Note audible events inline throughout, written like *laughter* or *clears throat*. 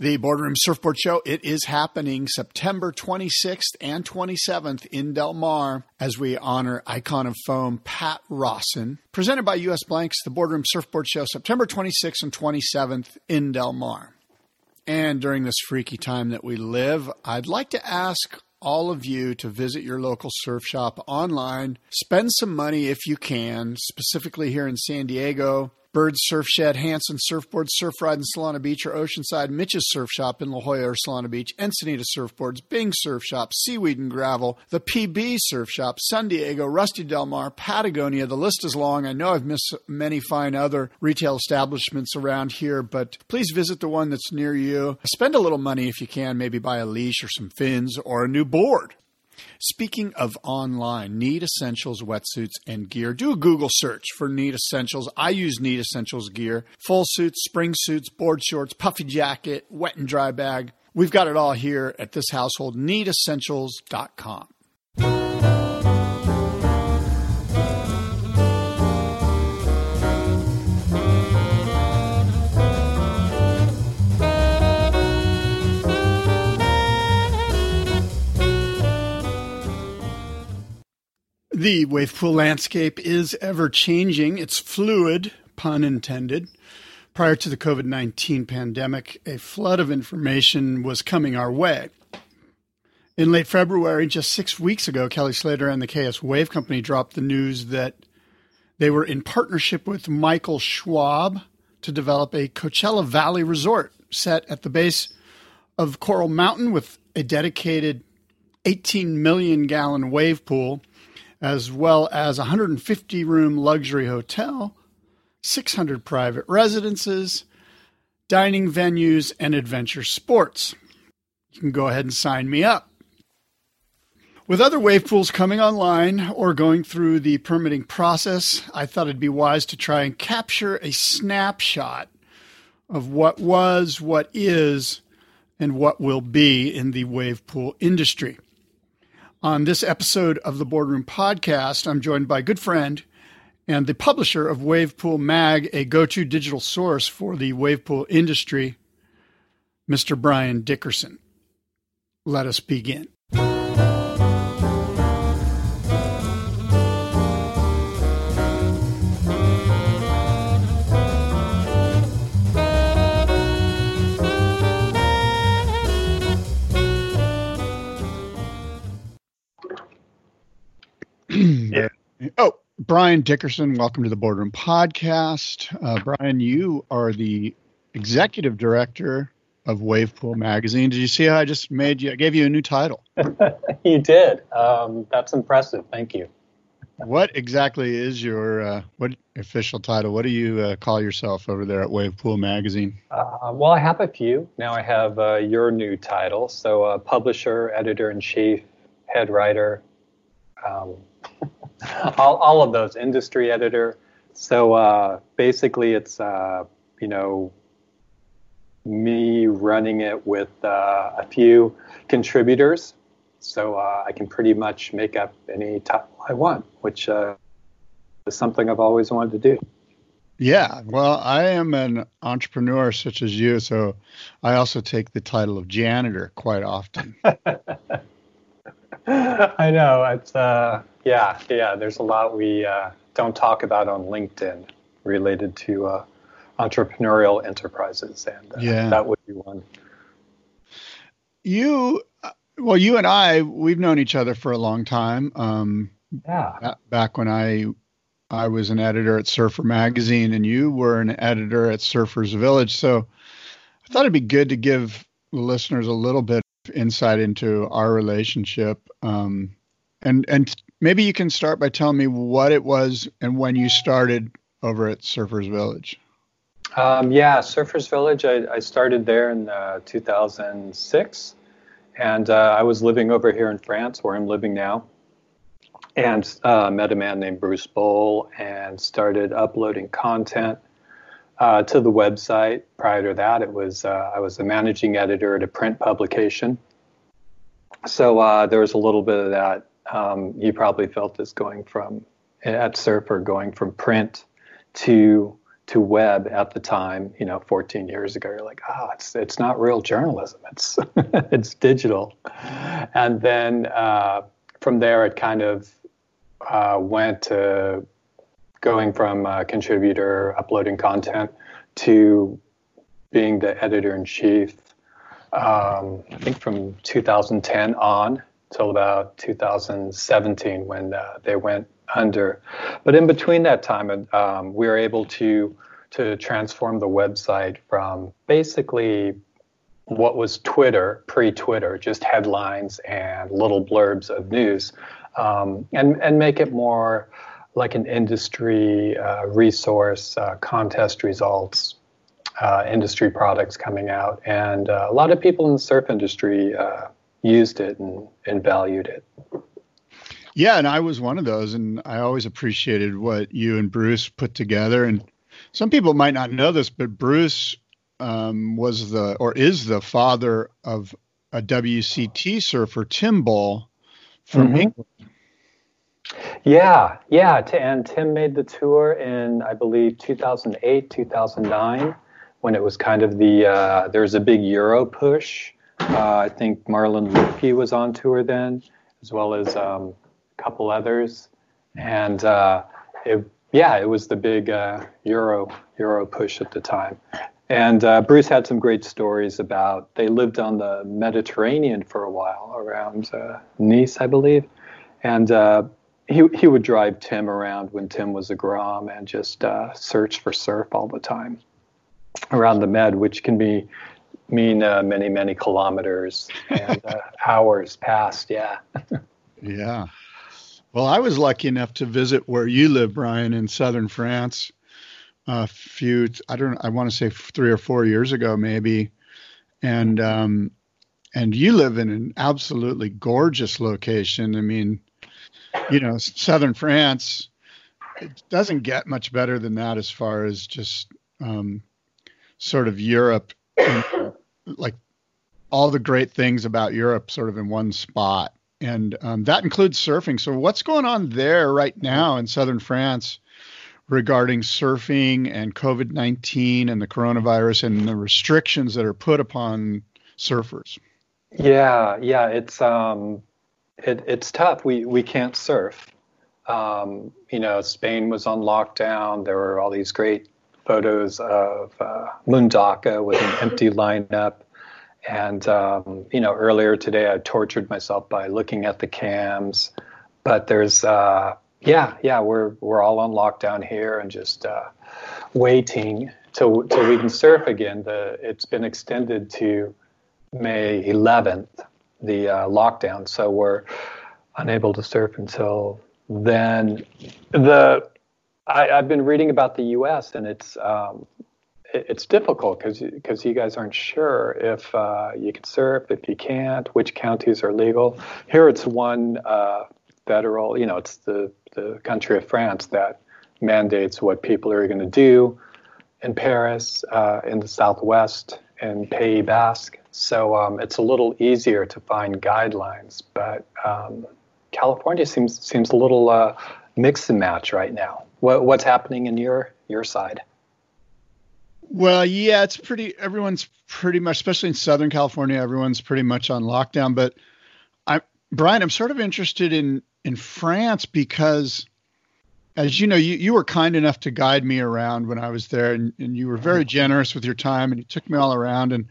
The Boardroom Surfboard Show, it is happening September 26th and 27th in Del Mar as we honor icon of foam Pat Rawson. Presented by US Blanks, the Boardroom Surfboard Show, September 26th and 27th in Del Mar. And during this freaky time that we live, I'd like to ask all of you to visit your local surf shop online. Spend some money if you can, specifically here in San Diego. Bird Surf Shed, Hansen Surfboards, Surf Ride in Solana Beach, or Oceanside, Mitch's Surf Shop in La Jolla or Solana Beach, Encinita Surfboards, Bing Surf Shop, Seaweed and Gravel, the PB Surf Shop, San Diego, Rusty Del Mar, Patagonia. The list is long. I know I've missed many fine other retail establishments around here, but please visit the one that's near you. Spend a little money if you can, maybe buy a leash or some fins or a new board. Speaking of online, Need Essentials wetsuits and gear. Do a Google search for Need Essentials. I use Need Essentials gear. Full suits, spring suits, board shorts, puffy jacket, wet and dry bag. We've got it all here at this household, needessentials.com. The wave pool landscape is ever changing. It's fluid, pun intended. Prior to the COVID 19 pandemic, a flood of information was coming our way. In late February, just six weeks ago, Kelly Slater and the KS Wave Company dropped the news that they were in partnership with Michael Schwab to develop a Coachella Valley resort set at the base of Coral Mountain with a dedicated 18 million gallon wave pool as well as a 150 room luxury hotel, 600 private residences, dining venues, and adventure sports. You can go ahead and sign me up. With other wave pools coming online or going through the permitting process, I thought it'd be wise to try and capture a snapshot of what was, what is, and what will be in the wave pool industry. On this episode of the Boardroom Podcast, I'm joined by a good friend and the publisher of Wavepool Mag, a go to digital source for the wavepool industry, Mr. Bryan Dickerson. Let us begin. Oh, Bryan Dickerson, welcome to the Boardroom Podcast. Uh, Bryan, you are the executive director of Wavepool Magazine. Did you see how I just made you? I gave you a new title. *laughs* you did. Um, that's impressive. Thank you. What exactly is your uh, what official title? What do you uh, call yourself over there at Wavepool Magazine? Uh, well, I have a few now. I have uh, your new title, so uh, publisher, editor in chief, head writer, um, all, all of those industry editor. So uh, basically, it's uh, you know me running it with uh, a few contributors, so uh, I can pretty much make up any title I want, which uh, is something I've always wanted to do. Yeah, well, I am an entrepreneur such as you, so I also take the title of janitor quite often. *laughs* *laughs* I know it's uh, yeah, yeah. There's a lot we uh, don't talk about on LinkedIn related to uh, entrepreneurial enterprises, and uh, yeah. that would be one. You, uh, well, you and I, we've known each other for a long time. Um, yeah. Back when I, I was an editor at Surfer Magazine, and you were an editor at Surfers Village. So, I thought it'd be good to give the listeners a little bit insight into our relationship. Um, and and maybe you can start by telling me what it was and when you started over at Surfers Village. Um, yeah, Surfers Village. I, I started there in uh, 2006, and uh, I was living over here in France, where I'm living now, and uh, met a man named Bruce Boal and started uploading content uh, to the website. Prior to that, it was uh, I was a managing editor at a print publication. So uh, there was a little bit of that. Um, you probably felt this going from at Surfer, going from print to to web at the time, you know, 14 years ago, you're like, oh, it's it's not real journalism. It's *laughs* it's digital. And then uh, from there, it kind of uh, went to going from contributor uploading content to being the editor in chief. Um, I think from 2010 on till about 2017 when uh, they went under. But in between that time, um, we were able to to transform the website from basically what was Twitter pre-Twitter, just headlines and little blurbs of news, um, and and make it more like an industry uh, resource, uh, contest results, uh, industry products coming out, and uh, a lot of people in the surf industry uh, used it and, and valued it. Yeah, and I was one of those, and I always appreciated what you and Bruce put together. And some people might not know this, but Bruce um, was the or is the father of a WCT surfer, Tim Boal, from mm-hmm. England. Yeah, yeah, and Tim made the tour in I believe 2008, 2009, when it was kind of the uh, there was a big Euro push. Uh, I think Marlon Lipke was on tour then, as well as um, a couple others, and uh, it, yeah, it was the big uh, Euro Euro push at the time. And uh, Bruce had some great stories about they lived on the Mediterranean for a while around uh, Nice, I believe, and he he would drive Tim around when Tim was a Grom and just uh, search for surf all the time around the Med, which can be mean uh, many many kilometers and uh, *laughs* hours past. Yeah. yeah. Well, I was lucky enough to visit where you live, Bryan, in southern France. A few, I don't, I want to say three or four years ago, maybe, and um, and you live in an absolutely gorgeous location. I mean, you know, southern France, it doesn't get much better than that as far as just um, sort of Europe, like all the great things about Europe, sort of in one spot and um, that includes surfing. So, what's going on there right now in southern France regarding surfing and COVID 19 and the coronavirus and the restrictions that are put upon surfers? Yeah, yeah, it's um, it, it's tough. We we can't surf. Um, you know, Spain was on lockdown. There were all these great photos of uh, Mundaka with an *laughs* empty lineup. And um, you know, earlier today I tortured myself by looking at the cams, but there's uh, yeah, yeah, we're we're all on lockdown here and just uh, waiting till till we can surf again. The it's been extended to May 11th, the uh, lockdown, so we're unable to surf until then. The I, have been reading about the U.S. and it's um, it's difficult because because you guys aren't sure if uh, you can surf, if you can't, which counties are legal. Here it's one uh, federal, you know, it's the the country of France that mandates what people are going to do in Paris, uh, in the Southwest, in Pays Basque. So um, it's a little easier to find guidelines, but um, California seems seems a little uh, mix and match right now. What, what's happening in your your side? Well, yeah, it's pretty. Everyone's pretty much, especially in Southern California, everyone's pretty much on lockdown. But I, Bryan, I'm sort of interested in in France because, as you know, you you were kind enough to guide me around when I was there, and, and you were very generous with your time, and you took me all around. And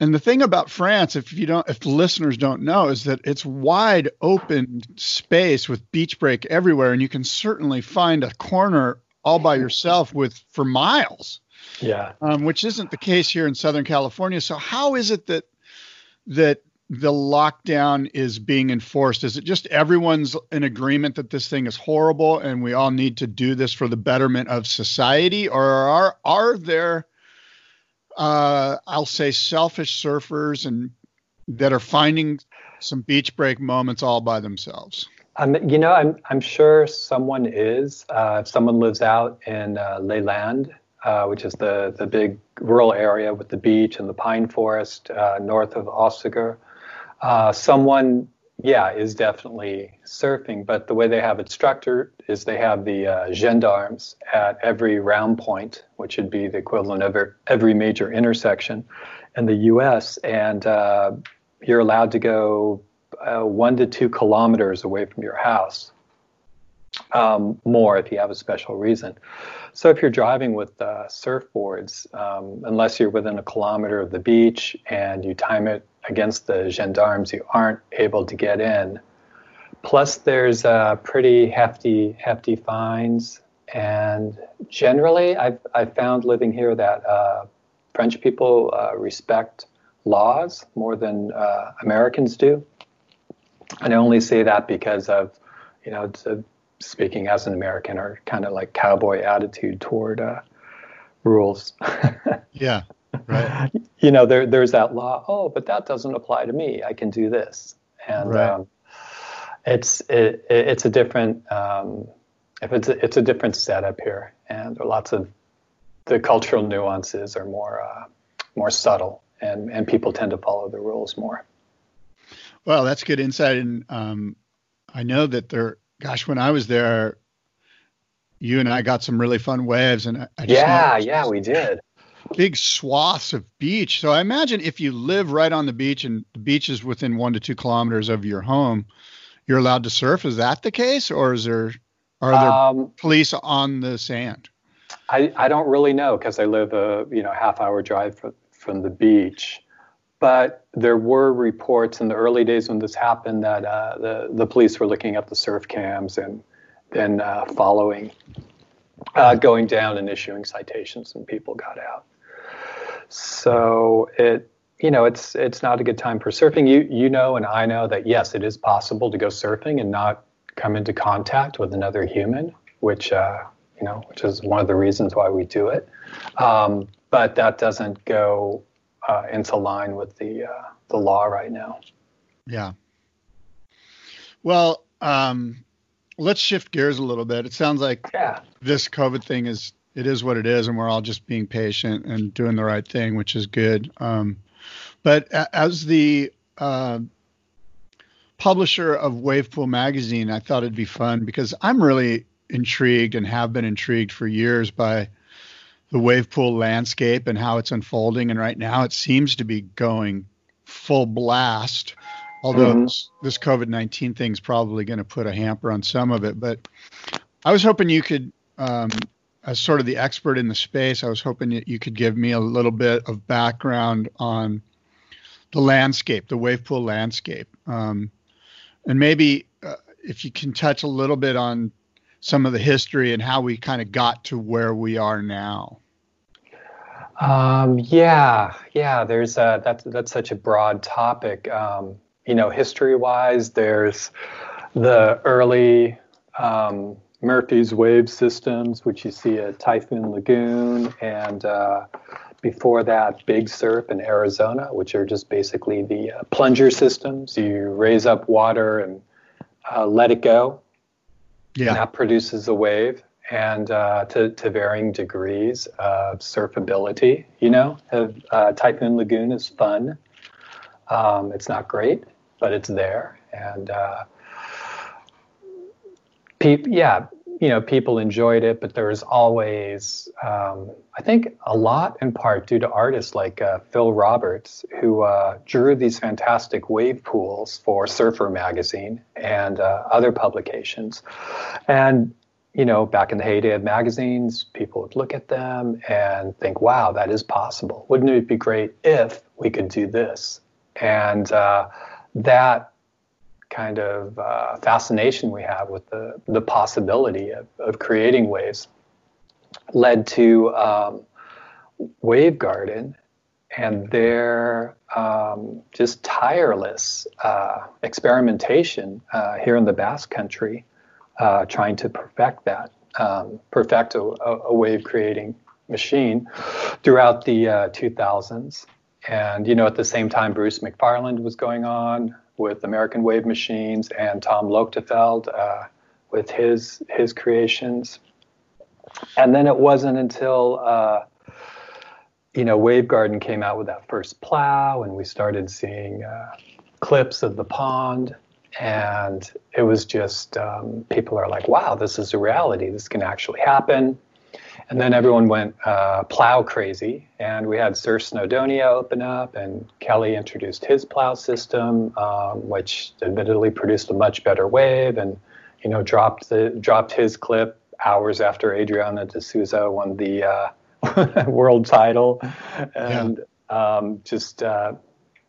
and the thing about France, if you don't, if the listeners don't know, is that it's wide open space with beach break everywhere, and you can certainly find a corner all by yourself with for miles yeah. Um, which isn't the case here in Southern California. So how is it that that the lockdown is being enforced? Is it just everyone's in agreement that this thing is horrible and we all need to do this for the betterment of society, or are are there, uh, I'll say, selfish surfers and that are finding some beach break moments all by themselves? Um, you know, I'm I'm sure someone is. Uh, if someone lives out in uh, Leyland, uh, which is the, the big rural area with the beach and the pine forest uh, north of Hossegor. Uh, someone yeah, is definitely surfing. But the way they have it structured is they have the uh, gendarmes at every round point, which would be the equivalent of every major intersection in the U.S. And uh, you're allowed to go uh, one to two kilometers away from your house. Um, more if you have a special reason. So if you're driving with uh, surfboards, um, unless you're within a kilometer of the beach and you time it against the gendarmes, you aren't able to get in. Plus, there's uh, pretty hefty, hefty fines. And generally, I've, I've found living here that uh, French people uh, respect laws more than uh, Americans do. And I only say that because of, you know, speaking as an American, our kind of like cowboy attitude toward uh, rules. *laughs* yeah, right. You know, there there's that law. Oh, but that doesn't apply to me. I can do this, and right. um, it's it, it's a different um, if it's a, it's a different setup here, and there are lots of the cultural nuances are more uh, more subtle, and and people tend to follow the rules more. Well, that's good insight, and um, I know that there gosh, when I was there, you and I got some really fun waves, and I, I yeah, yeah, we did. Big swaths of beach. So I imagine if you live right on the beach and the beach is within one to two kilometers of your home, you're allowed to surf. Is that the case, or is there are there um, police on the sand? I, I don't really know because I live a you know half hour drive from, from the beach. But there were reports in the early days when this happened that uh, the the police were looking at the surf cams and then uh, following, uh, going down and issuing citations, and people got out. So it you know it's it's not a good time for surfing. You you know and I know that yes, it is possible to go surfing and not come into contact with another human, which uh, you know which is one of the reasons why we do it. Um, but that doesn't go uh, into line with the uh, the law right now. Yeah. Well, um, let's shift gears a little bit. It sounds like yeah. this COVID thing is it is what it is, and we're all just being patient and doing the right thing, which is good. Um, but as the uh, publisher of Wavepool magazine, I thought it'd be fun because I'm really intrigued and have been intrigued for years by the wave pool landscape and how it's unfolding. And right now it seems to be going full blast. Although mm-hmm. this, this COVID 19 thing is probably going to put a hamper on some of it. But I was hoping you could, um, as sort of the expert in the space, I was hoping that you could give me a little bit of background on the landscape, the wave pool landscape. Um, and maybe uh, if you can touch a little bit on some of the history and how we kind of got to where we are now. Um, yeah, yeah. There's a, that's that's such a broad topic. Um, you know, history-wise, there's the early um, Murphy's wave systems, which you see at Typhoon Lagoon, and uh, before that, Big Surf in Arizona, which are just basically the uh, plunger systems. You raise up water and uh, let it go, yeah. And that produces a wave and uh, to, to varying degrees of surfability. You know, uh, Typhoon Lagoon is fun. Um, it's not great, but it's there. And uh, yeah, you know, people enjoyed it, but there's always, um, I think, a lot in part due to artists like uh, Phil Roberts, who uh, drew these fantastic wave pools for Surfer magazine and uh, other publications. And, you know, back in the heyday of magazines, people would look at them and think, wow, that is possible. Wouldn't it be great if we could do this? And uh, that kind of uh, fascination we have with the, the possibility of, of creating waves led to um, Wave Garden and their um, just tireless uh, experimentation uh, here in the Basque Country, uh, trying to perfect that, um, perfect a, a, wave creating machine throughout the 2000s. Uh, and you know, at the same time, Bruce McFarland was going on with American Wave Machines and Tom Lochtefeld uh, with his his creations. And then it wasn't until uh, you know Wave Garden came out with that first plow, and we started seeing uh, clips of the pond. and it was just um, people are like, wow, this is a reality. This can actually happen. And then everyone went uh, plow crazy, and we had Surf Snowdonia open up, and Kelly introduced his plow system, um, which admittedly produced a much better wave, and you know dropped the dropped his clip hours after Adriano de Souza won the uh, *laughs* world title, and yeah. um, just uh,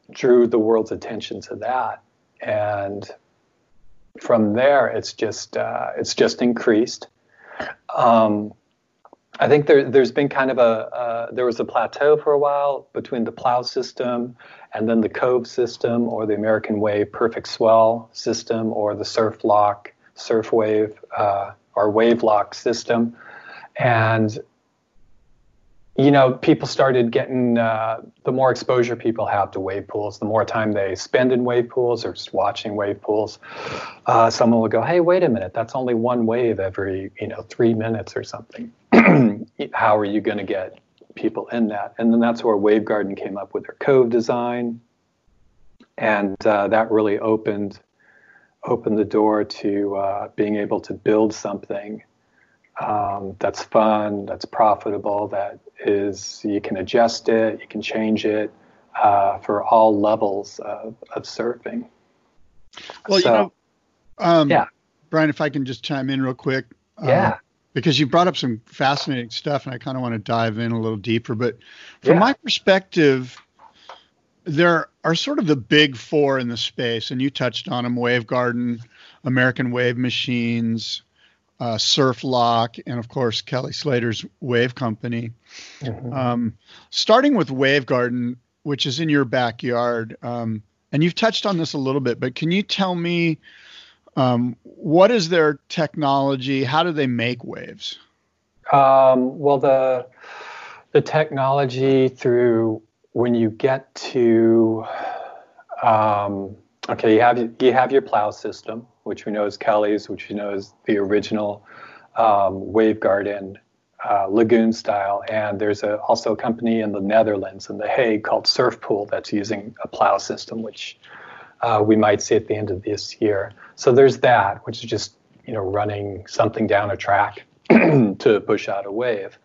drew the world's attention to that, and from there it's just uh, it's just increased. Um, I think there, has been kind of a uh, there was a plateau for a while between the plow system and then the Cove system or the American Wave Perfect Swell system or the Surf Loch Surf Wave uh, or Wave Loch system, and you know, people started getting uh, the more exposure people have to wave pools, the more time they spend in wave pools or just watching wave pools. Uh, someone will go, "Hey, wait a minute, that's only one wave every you know three minutes or something. *clears throat* How are you going to get people in that?" And then that's where Wave Garden came up with their Cove design, and uh, that really opened opened the door to uh, being able to build something um, that's fun, that's profitable, that is you can adjust it, you can change it uh, for all levels of, of surfing. Well, so, you know, um, yeah, Bryan, if I can just chime in real quick. Um, yeah. because you brought up some fascinating stuff, and I kind of want to dive in a little deeper. But from yeah. my perspective, there are sort of the big four in the space, and you touched on them: Wave Garden, American Wave Machines, uh, Surf Loch, and of course Kelly Slater's Wave Company. Mm-hmm. Um, starting with Wave Garden, which is in your backyard, um, and you've touched on this a little bit, but can you tell me um, what is their technology? How do they make waves? Um, well, the the technology through when you get to um, okay, you have you have your plow system which we know is Kelly's, which we know is the original um, Wave Garden uh, lagoon style. And there's a, also a company in the Netherlands, in The Hague, called Surfpool that's using a plow system, which uh, we might see at the end of this year. So there's that, which is just you know running something down a track *clears throat* to push out a wave.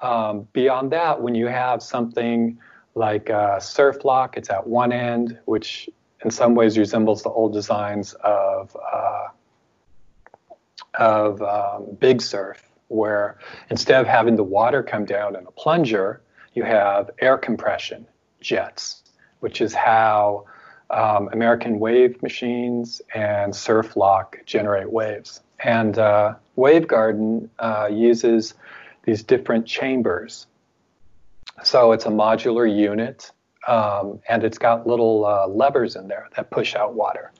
Um, beyond that, when you have something like a surf loch, it's at one end, which in some ways resembles the old designs of uh, of um, Big Surf, where instead of having the water come down in a plunger, you have air compression jets, which is how um, American wave machines and Surf Loch generate waves. And uh, Wave Garden uh, uses these different chambers. So it's a modular unit um, and it's got little uh, levers in there that push out water.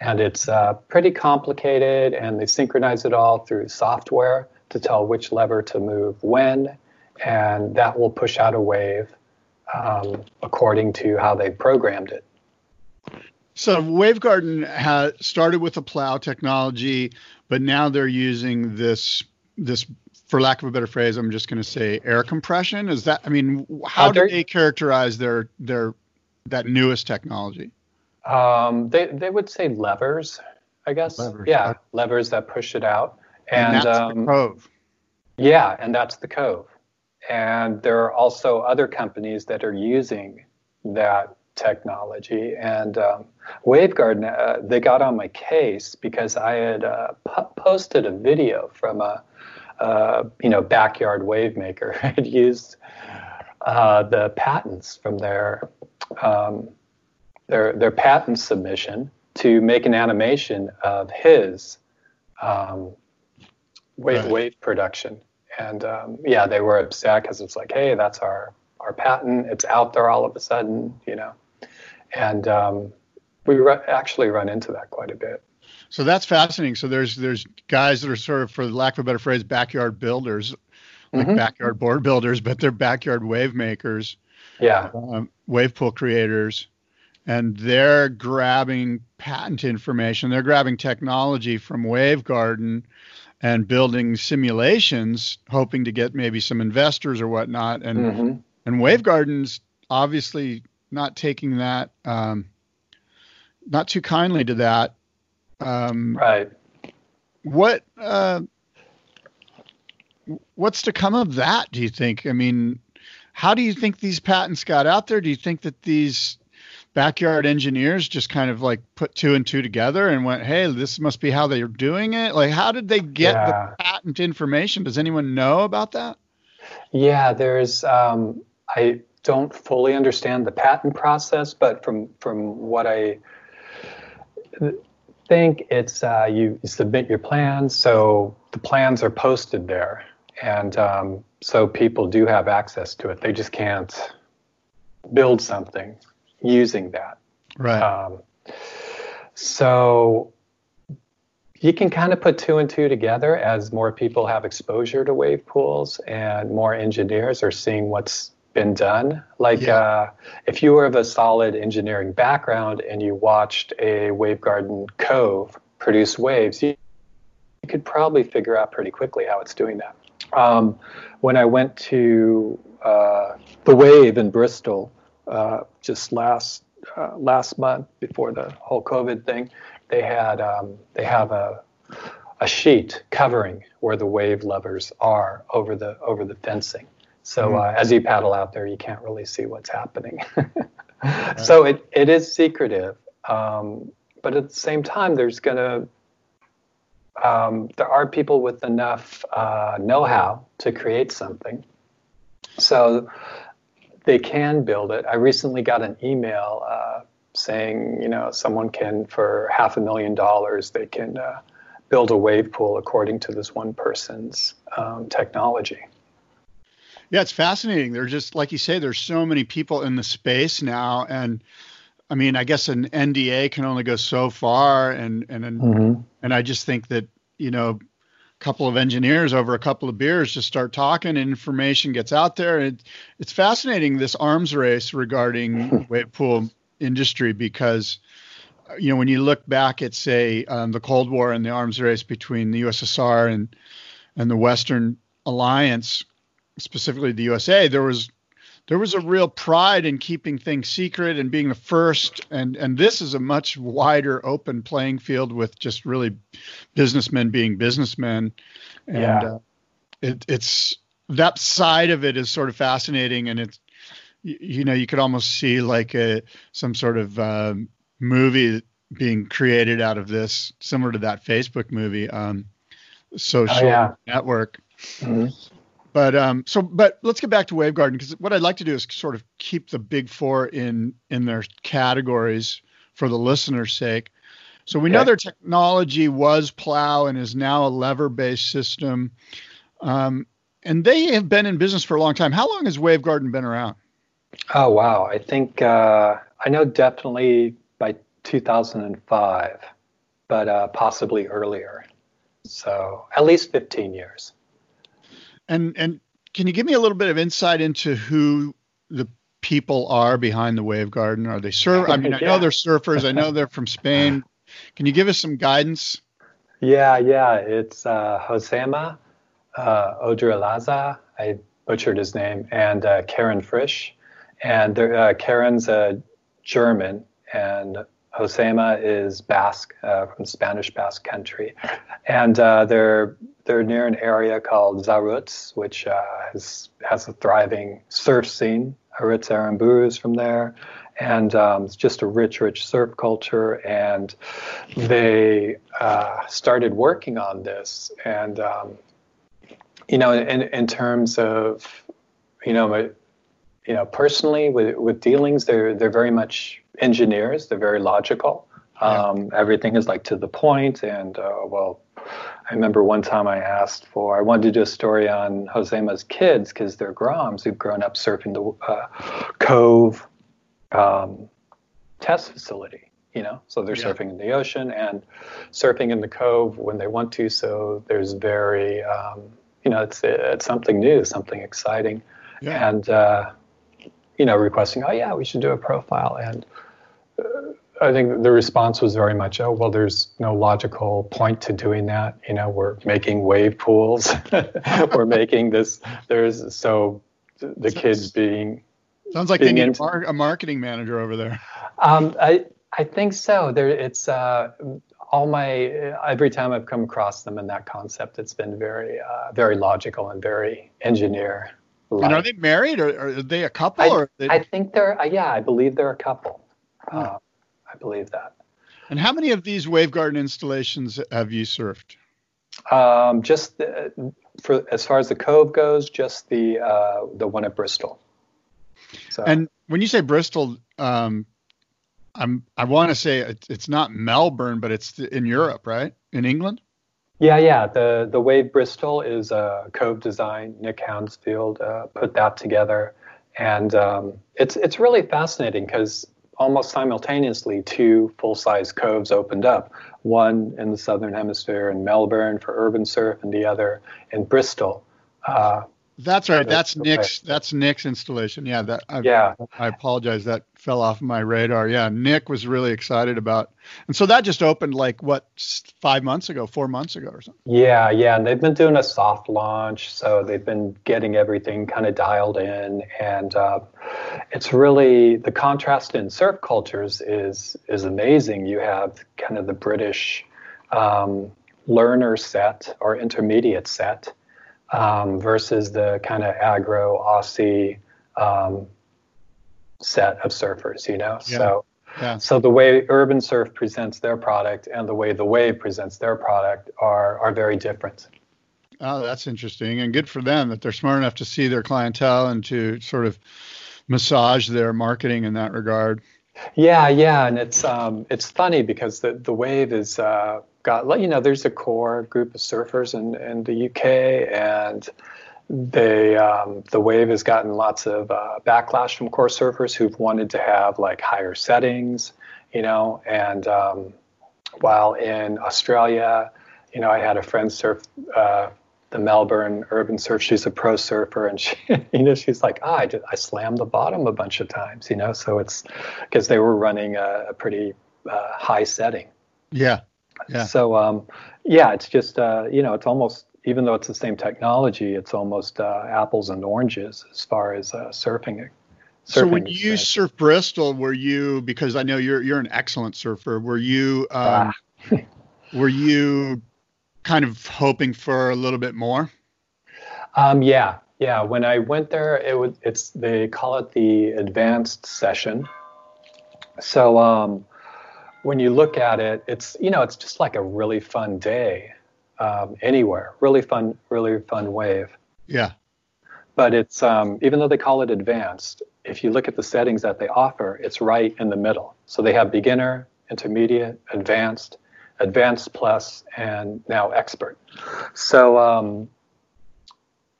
And it's uh, pretty complicated, and they synchronize it all through software to tell which lever to move when, and that will push out a wave um, according to how they programmed it. So WaveGarden has started with a plow technology, but now they're using this this for lack of a better phrase, I'm just going to say air compression. Is that? I mean, how uh, do they characterize their their that newest technology? Um, they they would say levers, I guess. Levers. Yeah, levers that push it out. And, and that's um, the cove. Yeah, and that's the cove. And there are also other companies that are using that technology. And um, WaveGarden, uh, they got on my case because I had uh, posted a video from a uh, you know, backyard wave maker *laughs* had used uh, the patents from their um, their their patent submission to make an animation of his um, wave right. wave production. And um, yeah, they were upset because it's like, hey, that's our our patent. It's out there all of a sudden, you know. And um, we re- actually run into that quite a bit. So that's fascinating. So there's there's guys that are sort of, for lack of a better phrase, backyard builders, like mm-hmm. backyard board builders, but they're backyard wave makers. Yeah. Um, wave pool creators, and they're grabbing patent information. They're grabbing technology from Wave Garden and building simulations, hoping to get maybe some investors or whatnot. And mm-hmm. and Wave Garden's obviously not taking that um, not too kindly to that Um, right. What uh, what's to come of that? Do you think? I mean, how do you think these patents got out there? Do you think that these backyard engineers just kind of like put two and two together and went, "Hey, this must be how they're doing it." Like, how did they get yeah. the patent information? Does anyone know about that? Yeah, there's. Um, I don't fully understand the patent process, but from from what I think, it's uh, you, you submit your plans, so the plans are posted there, and um, so people do have access to it. They just can't build something using that. Right. Um, so you can kind of put two and two together as more people have exposure to wave pools and more engineers are seeing what's been done. Like yeah. uh, if you were of a solid engineering background and you watched a wave garden cove produce waves, you, you could probably figure out pretty quickly how it's doing that. Um, when I went to uh, the Wave in Bristol uh, just last uh, last month before the whole COVID thing, they had um, they have a a sheet covering where the wave levers are over the over the fencing. So mm-hmm. uh, as you paddle out there, you can't really see what's happening. *laughs* right. So it, it is secretive, um, but at the same time, there's gonna um, there are people with enough uh, know-how to create something. So they can build it. I recently got an email uh, saying, you know, someone can for half a million dollars they can uh, build a wave pool according to this one person's um, technology. Yeah, it's fascinating. There's just like you say, there's so many people in the space now, and I mean, I guess an NDA can only go so far, and and and, mm-hmm. and I just think that you know, a couple of engineers over a couple of beers just start talking, and information gets out there. And it, it's fascinating this arms race regarding *laughs* wave pool industry because you know when you look back at say um, the Cold War and the arms race between the USSR and and the Western Alliance, specifically the USA, there was there was a real pride in keeping things secret and being the first and and this is a much wider open playing field with just really businessmen being businessmen and yeah. uh, it, it's that side of it is sort of fascinating and it's you, know you could almost see like a some sort of uh, movie being created out of this similar to that facebook movie um, social oh, yeah. network mm-hmm. But um, so, but let's get back to Wave Wavegarden because what I'd like to do is sort of keep the big four in in their categories for the listener's sake. So we okay. know their technology was plow and is now a lever-based system, um, and they have been in business for a long time. How long has Wave Wavegarden been around? Oh wow, I think uh, I know definitely by 2005, but uh, possibly earlier. So at least 15 years. And and can you give me a little bit of insight into who the people are behind the Wave Garden? Are they surf? I mean, I know they're surfers. I know they're from Spain. Can you give us some guidance? Yeah, yeah. It's uh, Josema uh, Odrilaza. I butchered his name, and uh, Karin Frisch. And uh, Karin's a German, and Josema is Basque uh, from Spanish Basque country, and uh, they're they're near an area called Zarautz, which uh, has has a thriving surf scene. Aritz Aramburu is from there, and um, it's just a rich, rich surf culture. And they uh, started working on this, and um, you know, in in terms of you know, you know, personally with with dealings, they're they're very much engineers. They're very logical. Um, everything is like to the point, and uh, well, I remember one time I asked for I wanted to do a story on Josema's kids because they're Groms who've grown up surfing the uh, Cove um, test facility. You know, so they're yeah. surfing in the ocean and surfing in the Cove when they want to. So there's very, um, you know, it's it's something new, something exciting, yeah. and uh, you know, requesting, oh yeah, we should do a profile and I think the response was very much, oh, well, there's no logical point to doing that. You know, we're making wave pools. *laughs* we're making this. There's *laughs* so the kids being. Sounds like being they need a marketing manager over there. Um, I I think so. There, it's uh, all my every time I've come across them in that concept, it's been very uh, very logical and very engineer. And are they married or, are they a couple? I, or they... I think they're uh, yeah, I believe they're a couple. Hmm. I believe that. And how many of these Wavegarden installations have you surfed? Um, just the, for as far as the Cove goes, just the uh, the one at Bristol. So. And when you say Bristol, um, I'm I want to say it's not Melbourne, but it's in Europe, right? In England. Yeah, yeah. The the Wave Bristol is a Cove design. Nick Hounsfield uh, put that together, and um, it's it's really fascinating because almost simultaneously two full size coves opened up. One in the southern hemisphere in Melbourne for urban surf, and the other in Bristol. Uh, that's right. That's Nick's. That's Nick's installation. Yeah. That. I, yeah. I apologize. That fell off my radar. Yeah. Nick was really excited about, and so that just opened like what five months ago, four months ago, or something. Yeah. Yeah. And they've been doing a soft launch, so they've been getting everything kind of dialed in, and uh, it's really the contrast in surf cultures is is amazing. You have kind of the British um, learner set or intermediate set um, versus the kind of agro Aussie um, set of surfers, you know? Yeah. So, yeah. so the way Urban Surf presents their product and the way the Wave presents their product are, are very different. Oh, that's interesting and good for them that they're smart enough to see their clientele and to sort of massage their marketing in that regard. Yeah, yeah, and it's um, it's funny because the the wave is uh, got you know there's a core group of surfers in, in the UK and they um, the wave has gotten lots of uh, backlash from core surfers who've wanted to have like higher settings you know and um, while in Australia you know I had a friend surf uh, the Melbourne urban surf she's a pro surfer and she *laughs* you know she's like ah, I, I slammed the bottom a bunch of times you know so it's because they were running a, a pretty uh, high setting yeah yeah. So um, yeah, it's just uh, you know it's almost even though it's the same technology, it's almost uh, apples and oranges as far as uh, surfing. surfing so when you surf Bristol, were you because I know you're you're an excellent surfer. Were you um, ah. *laughs* were you kind of hoping for a little bit more? Um, yeah, yeah. When I went there, it was it's they call it the advanced session. So um, when you look at it, it's you know it's just like a really fun day um, anywhere. Really fun, really fun wave. Yeah. But it's um, even though they call it advanced, if you look at the settings that they offer, it's right in the middle. So they have beginner, intermediate, advanced, advanced plus, and now expert. So um,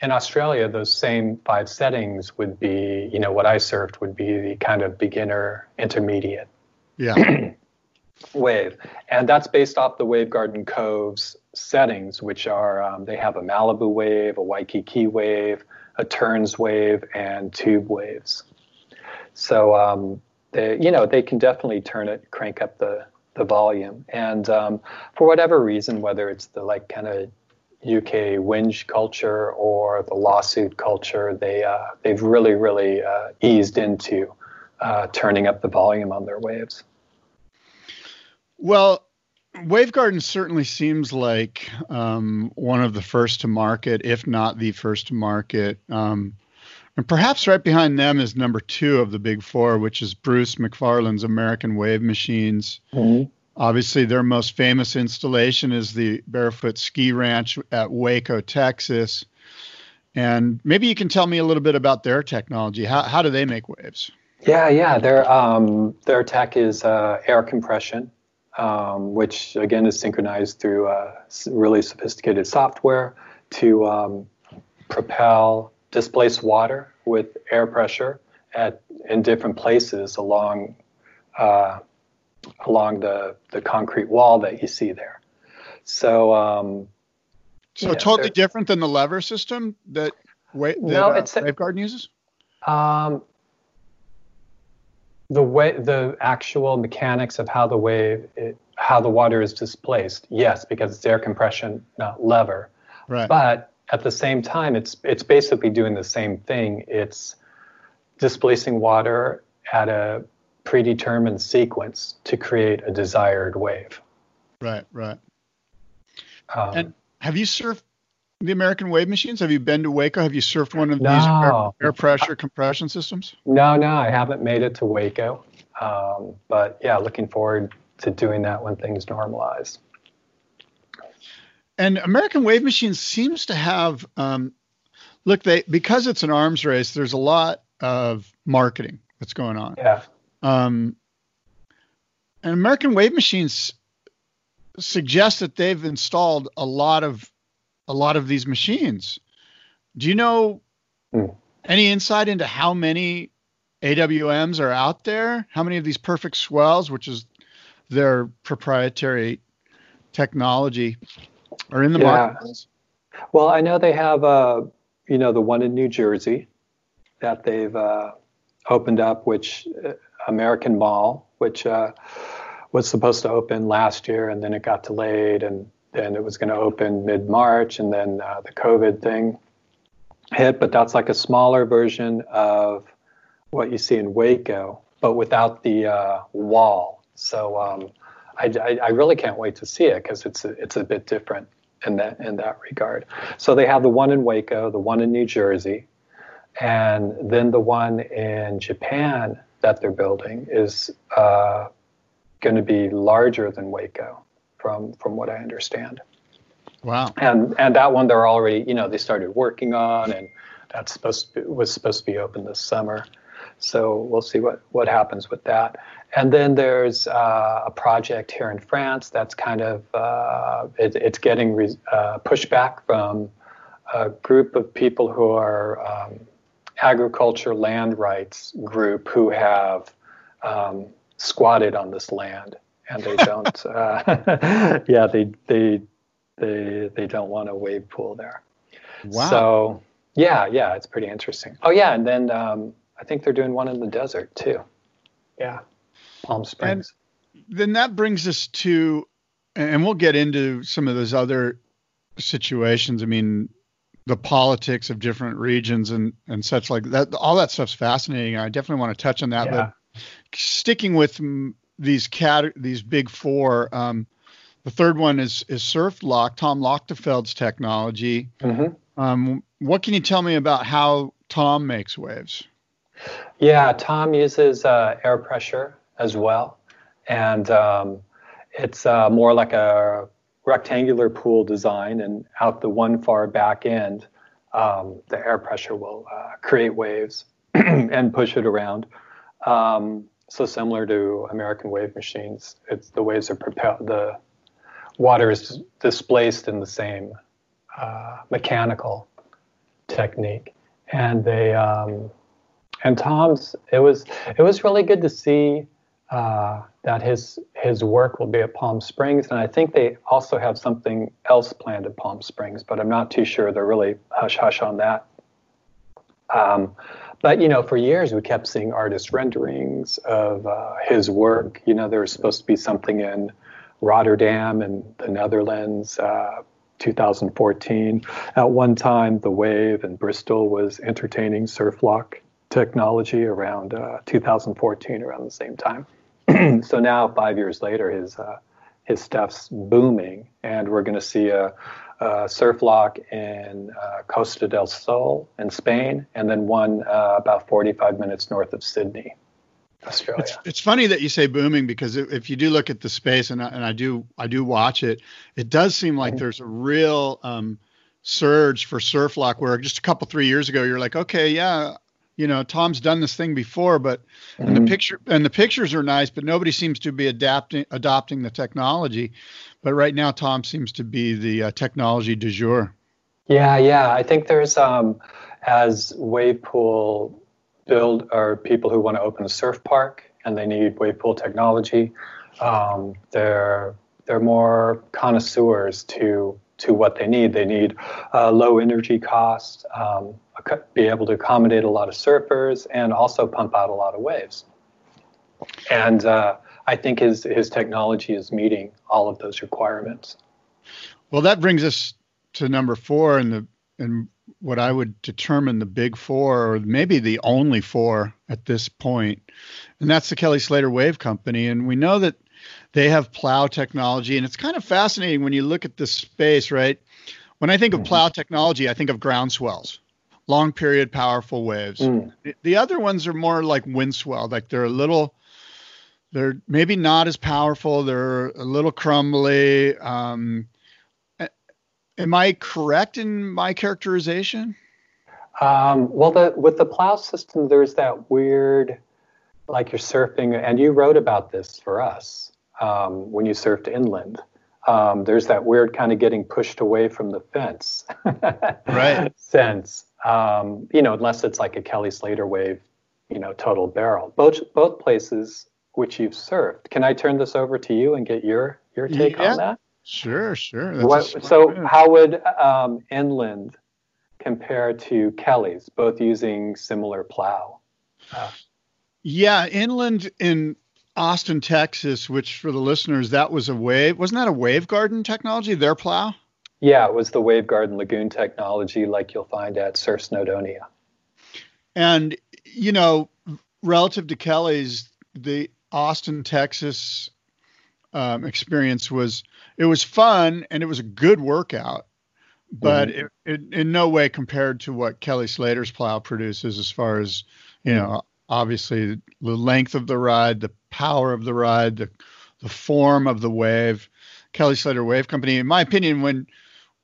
in Australia, those same five settings would be, you know, what I served would be the kind of beginner, intermediate. Yeah. *clears throat* wave. And that's based off the wave garden Cove's settings, which are um, they have a Malibu wave, a Waikiki wave, a turns wave, and tube waves. So um, they, you know, they can definitely turn it, crank up the the volume. And um, for whatever reason, whether it's the like kind of UK whinge culture or the lawsuit culture, they uh, they've really really uh, eased into uh, turning up the volume on their waves. Well, Wavegarden certainly seems like um, one of the first to market, if not the first to market. Um, and perhaps right behind them is number two of the big four, which is Bruce McFarland's American Wave Machines. Mm-hmm. Obviously, their most famous installation is the Barefoot Ski Ranch at Waco, Texas. And maybe you can tell me a little bit about their technology. How, how do they make waves? Yeah, yeah. Their um, their tech is uh, air compression um, which again is synchronized through uh, really sophisticated software to um, propel displaced water with air pressure at in different places along uh, along the the concrete wall that you see there. So um, so yeah, totally different than the lever system that, wa- that no, uh, it's uh, Wavegarden uses. Um, the way the actual mechanics of how the wave it, how the water is displaced yes because it's air compression not lever right but at the same time it's it's basically doing the same thing it's displacing water at a predetermined sequence to create a desired wave Right, right. Um, and have you surfed the American wave machines? Have you been to Waco? Have you surfed one of no. these air, air, pressure compression systems? No, no, I haven't made it to Waco. Um, but yeah, looking forward to doing that when things normalize. And American Wave Machines seems to have, um, look, they because it's an arms race. There's a lot of marketing that's going on. Yeah. Um, and American Wave Machines suggest that they've installed a lot of a lot of these machines. Do you know mm. any insight into how many AWMs are out there? How many of these perfect swells, which is their proprietary technology, are in the yeah. Well, I know they have, uh, you know, the one in New Jersey that they've uh, opened up, which uh, American Mall, which uh, was supposed to open last year, and then it got delayed, and then it was going to open mid March, and then uh, the COVID thing hit. But that's like a smaller version of what you see in Waco, but without the uh, wall. So um, I, I, I, really can't wait to see it because it's a, it's a bit different in that in that regard. So they have the one in Waco, the one in New Jersey, and then the one in Japan that they're building is uh, going to be larger than Waco from from what I understand. Wow. And and that one they're already you know they started working on and that's supposed to be, was supposed to be open this summer. So we'll see what what happens with that. And then there's uh, a project here in France that's kind of uh, it, it's getting re- uh, pushback from a group of people who are um, agriculture land rights group who have um, squatted on this land and they don't. *laughs* uh, *laughs* yeah, they they they they don't want a wave pool there. Wow. So yeah, yeah, it's pretty interesting. Oh yeah, and then um, I think they're doing one in the desert too. Yeah, Palm Springs. And then that brings us to, and we'll get into some of those other situations. I mean, the politics of different regions and and such like that. All that stuff's fascinating. I definitely want to touch on that. Yeah. But sticking with these cat these big four. Um, the third one is is Surf Loch, Tom Lochtefeld's technology. Mm-hmm. Um, what can you tell me about how Tom makes waves? Yeah, Tom uses uh, air pressure as well, and um, it's uh, more like a rectangular pool design. And out the one far back end, um, the air pressure will uh, create waves *clears throat* and push it around. Um, so similar to American wave machines. It's the waves are propelled, the water is displaced in the same uh, mechanical technique. And they, um, and Tom's, it was, it was really good to see uh, that his his work will be at Palm Springs, and I think they also have something else planned at Palm Springs, but I'm not too sure. They're really hush hush on that. Um, but you know, for years we kept seeing artist renderings of uh, his work. You know, there was supposed to be something in Rotterdam in the Netherlands, uh, 2014. At one time, the Wave in Bristol was entertaining Surf Loch technology around uh, 2014, around the same time. *clears throat* so now, five years later, his uh, his stuff's booming, and we're going to see a uh, Surf Loch in uh, Costa del Sol in Spain, and then one uh, about 45 minutes north of Sydney, Australia. It's, it's, funny that you say booming because if you do look at the space, and I, and I do I do watch it, it does seem like mm-hmm. there's a real um, surge for Surf Loch where just a couple three years ago you're like, okay, yeah, you know tom's done this thing before but mm-hmm. and the picture and the pictures are nice but nobody seems to be adapting adopting the technology but right now, Tom seems to be the uh, technology du jour. Yeah, yeah. I think there's um, as wave pool build or people who want to open a surf park and they need wave pool technology. Um, they're they're more connoisseurs to to what they need. They need uh, low energy costs, um, be able to accommodate a lot of surfers, and also pump out a lot of waves. And uh, I think his his technology is meeting all of those requirements. Well, that brings us to number four, and the and what I would determine the big four, or maybe the only four at this point, and that's the Kelly Slater Wave Company. And we know that They have plow technology, and it's kind of fascinating when you look at this space, right? When I think of mm-hmm. plow technology, I think of ground swells, long period powerful waves. Mm. The, the other ones are more like wind swell, like they're a little, they're maybe not as powerful. They're a little crumbly. Um, am I correct in my characterization? Um, well, the, with the plow system, there's that weird, like you're surfing, and you wrote about this for us um, when you surfed inland. Um, there's that weird kind of getting pushed away from the fence. *laughs* Right. Sense. Um, you know unless it's like a kelly slater wave you know total barrel. Both both places which you've surfed. Can i turn this over to you and get your your take yeah. on that? Sure sure. What, so how would um, inland compare to kelly's both using similar plow? Uh, yeah inland in Austin, Texas, which for the listeners, that was a wave. Wasn't that a wave garden technology, their plow? Yeah, it was the wave garden Lagoon technology like you'll find at Surf Snowdonia. And, you know, relative to Kelly's, the Austin, Texas um, experience was, it was fun and it was a good workout, but mm-hmm. it, it, in no way compared to what Kelly Slater's plow produces as far as, you know, obviously the length of the ride, the power of the ride, the, the form of the wave. Kelly Slater Wave Company, in my opinion, when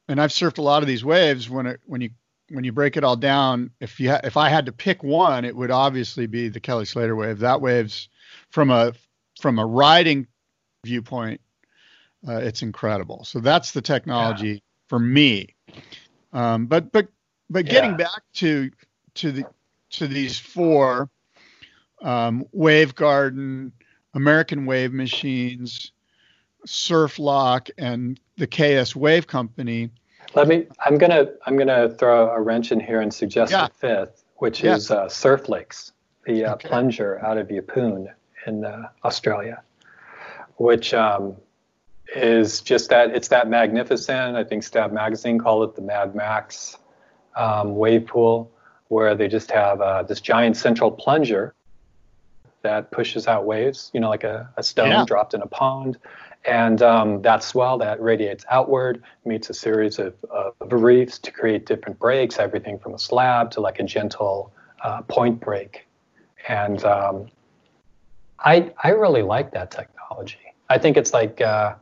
and I've surfed a lot of these waves, when it when you when you break it all down, if you ha- if I had to pick one, it would obviously be the Kelly Slater wave. That wave's from a from a riding viewpoint, uh, it's incredible. So that's the technology yeah. for me. Um, but but but getting yeah. back to to the to these four, um, Wavegarden, American Wave Machines, Surf Loch, and the KS Wave Company. Let me. I'm gonna. I'm gonna throw a wrench in here and suggest yeah. a fifth, which yeah. is uh, Lakes, the uh, okay. plunger out of Yeppoon in uh, Australia, which um, is just that. It's that magnificent. I think Stab Magazine called it the Mad Max um, wave pool, where they just have uh, this giant central plunger that pushes out waves, you know, like a, a stone yeah. dropped in a pond. And um, that swell that radiates outward meets a series of, of, reefs to create different breaks, everything from a slab to like a gentle uh, point break. And um, I, I really like that technology. I think it's like, uh,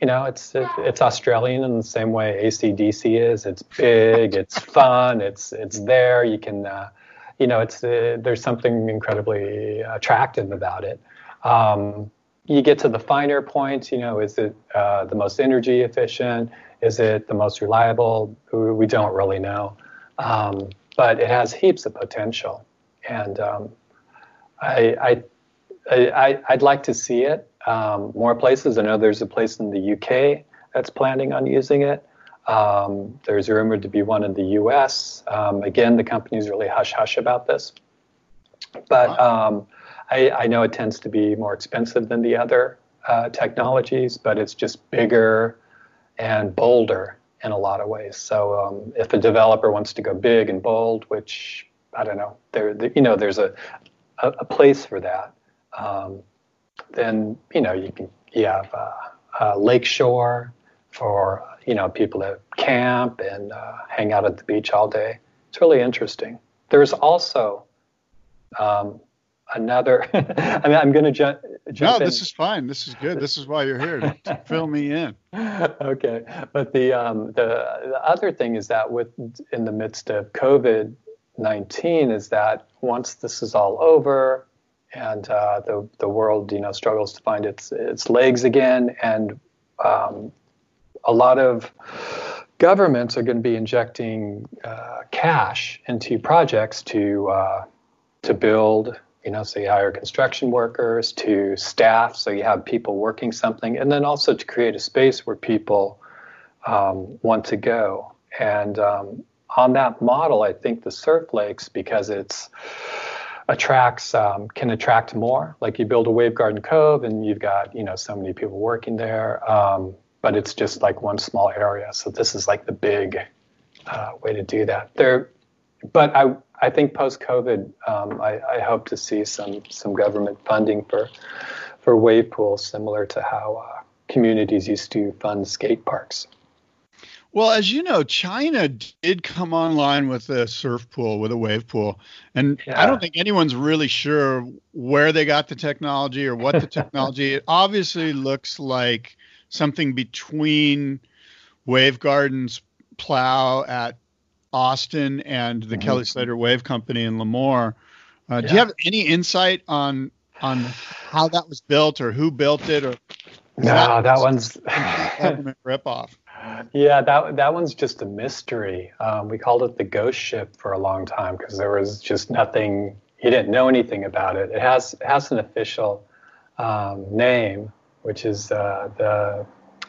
you know, it's it, it's Australian in the same way ACDC is. It's big, it's fun, it's it's there. You can uh, you know, it's uh, there's something incredibly attractive about it. Um, you get to the finer points. You know, is it uh, the most energy efficient? Is it the most reliable? We don't really know, um, but it has heaps of potential, and um, I, I, I, I'd like to see it um, more places. I know there's a place in the UK that's planning on using it. Um, there's rumored to be one in the U.S. Um, again, the company's really hush hush about this, but um, I, I, know it tends to be more expensive than the other uh, technologies, but it's just bigger and bolder in a lot of ways. So um, if a developer wants to go big and bold, which I don't know, there, you know, there's a, a, a place for that. Um, then you know you can you have uh, uh, Lakeshore for you know people that camp and uh, hang out at the beach all day. It's really interesting. There's also um, another. *laughs* I mean, I'm going to ju- jump. No, this is fine. This is good. This is why you're here to *laughs* fill me in. okay, but the um, the the other thing is that with in the midst of COVID nineteen is that once this is all over and uh, the the world you know struggles to find its its legs again and um, a lot of governments are going to be injecting uh, cash into projects to uh, to build. You know, so you hire construction workers to staff, so you have people working something, and then also to create a space where people um, want to go. And um, on that model, I think the surf lakes, because it's attracts um, can attract more. Like you build a wave garden Cove, and you've got you know so many people working there. Um, but it's just like one small area. So this is like the big uh, way to do that. There, but I I think post COVID, um, I, I, hope to see some some government funding for for wave pools, similar to how uh, communities used to fund skate parks. Well, as you know, China did come online with a surf pool, with a wave pool. And yeah. I don't think anyone's really sure where they got the technology or what the *laughs* technology. it obviously looks like something between Wave Gardens plow at Austin and the mm-hmm. Kelly Slater Wave Company in Lemoore. Uh, yeah. Do you have any insight on on how that was built or who built it or no, that, that one's ripoff. *laughs* Yeah, that that one's just a mystery. Um, we called it the ghost ship for a long time because there was just nothing. He didn't know anything about it. It has it has an official um, name, which is uh, the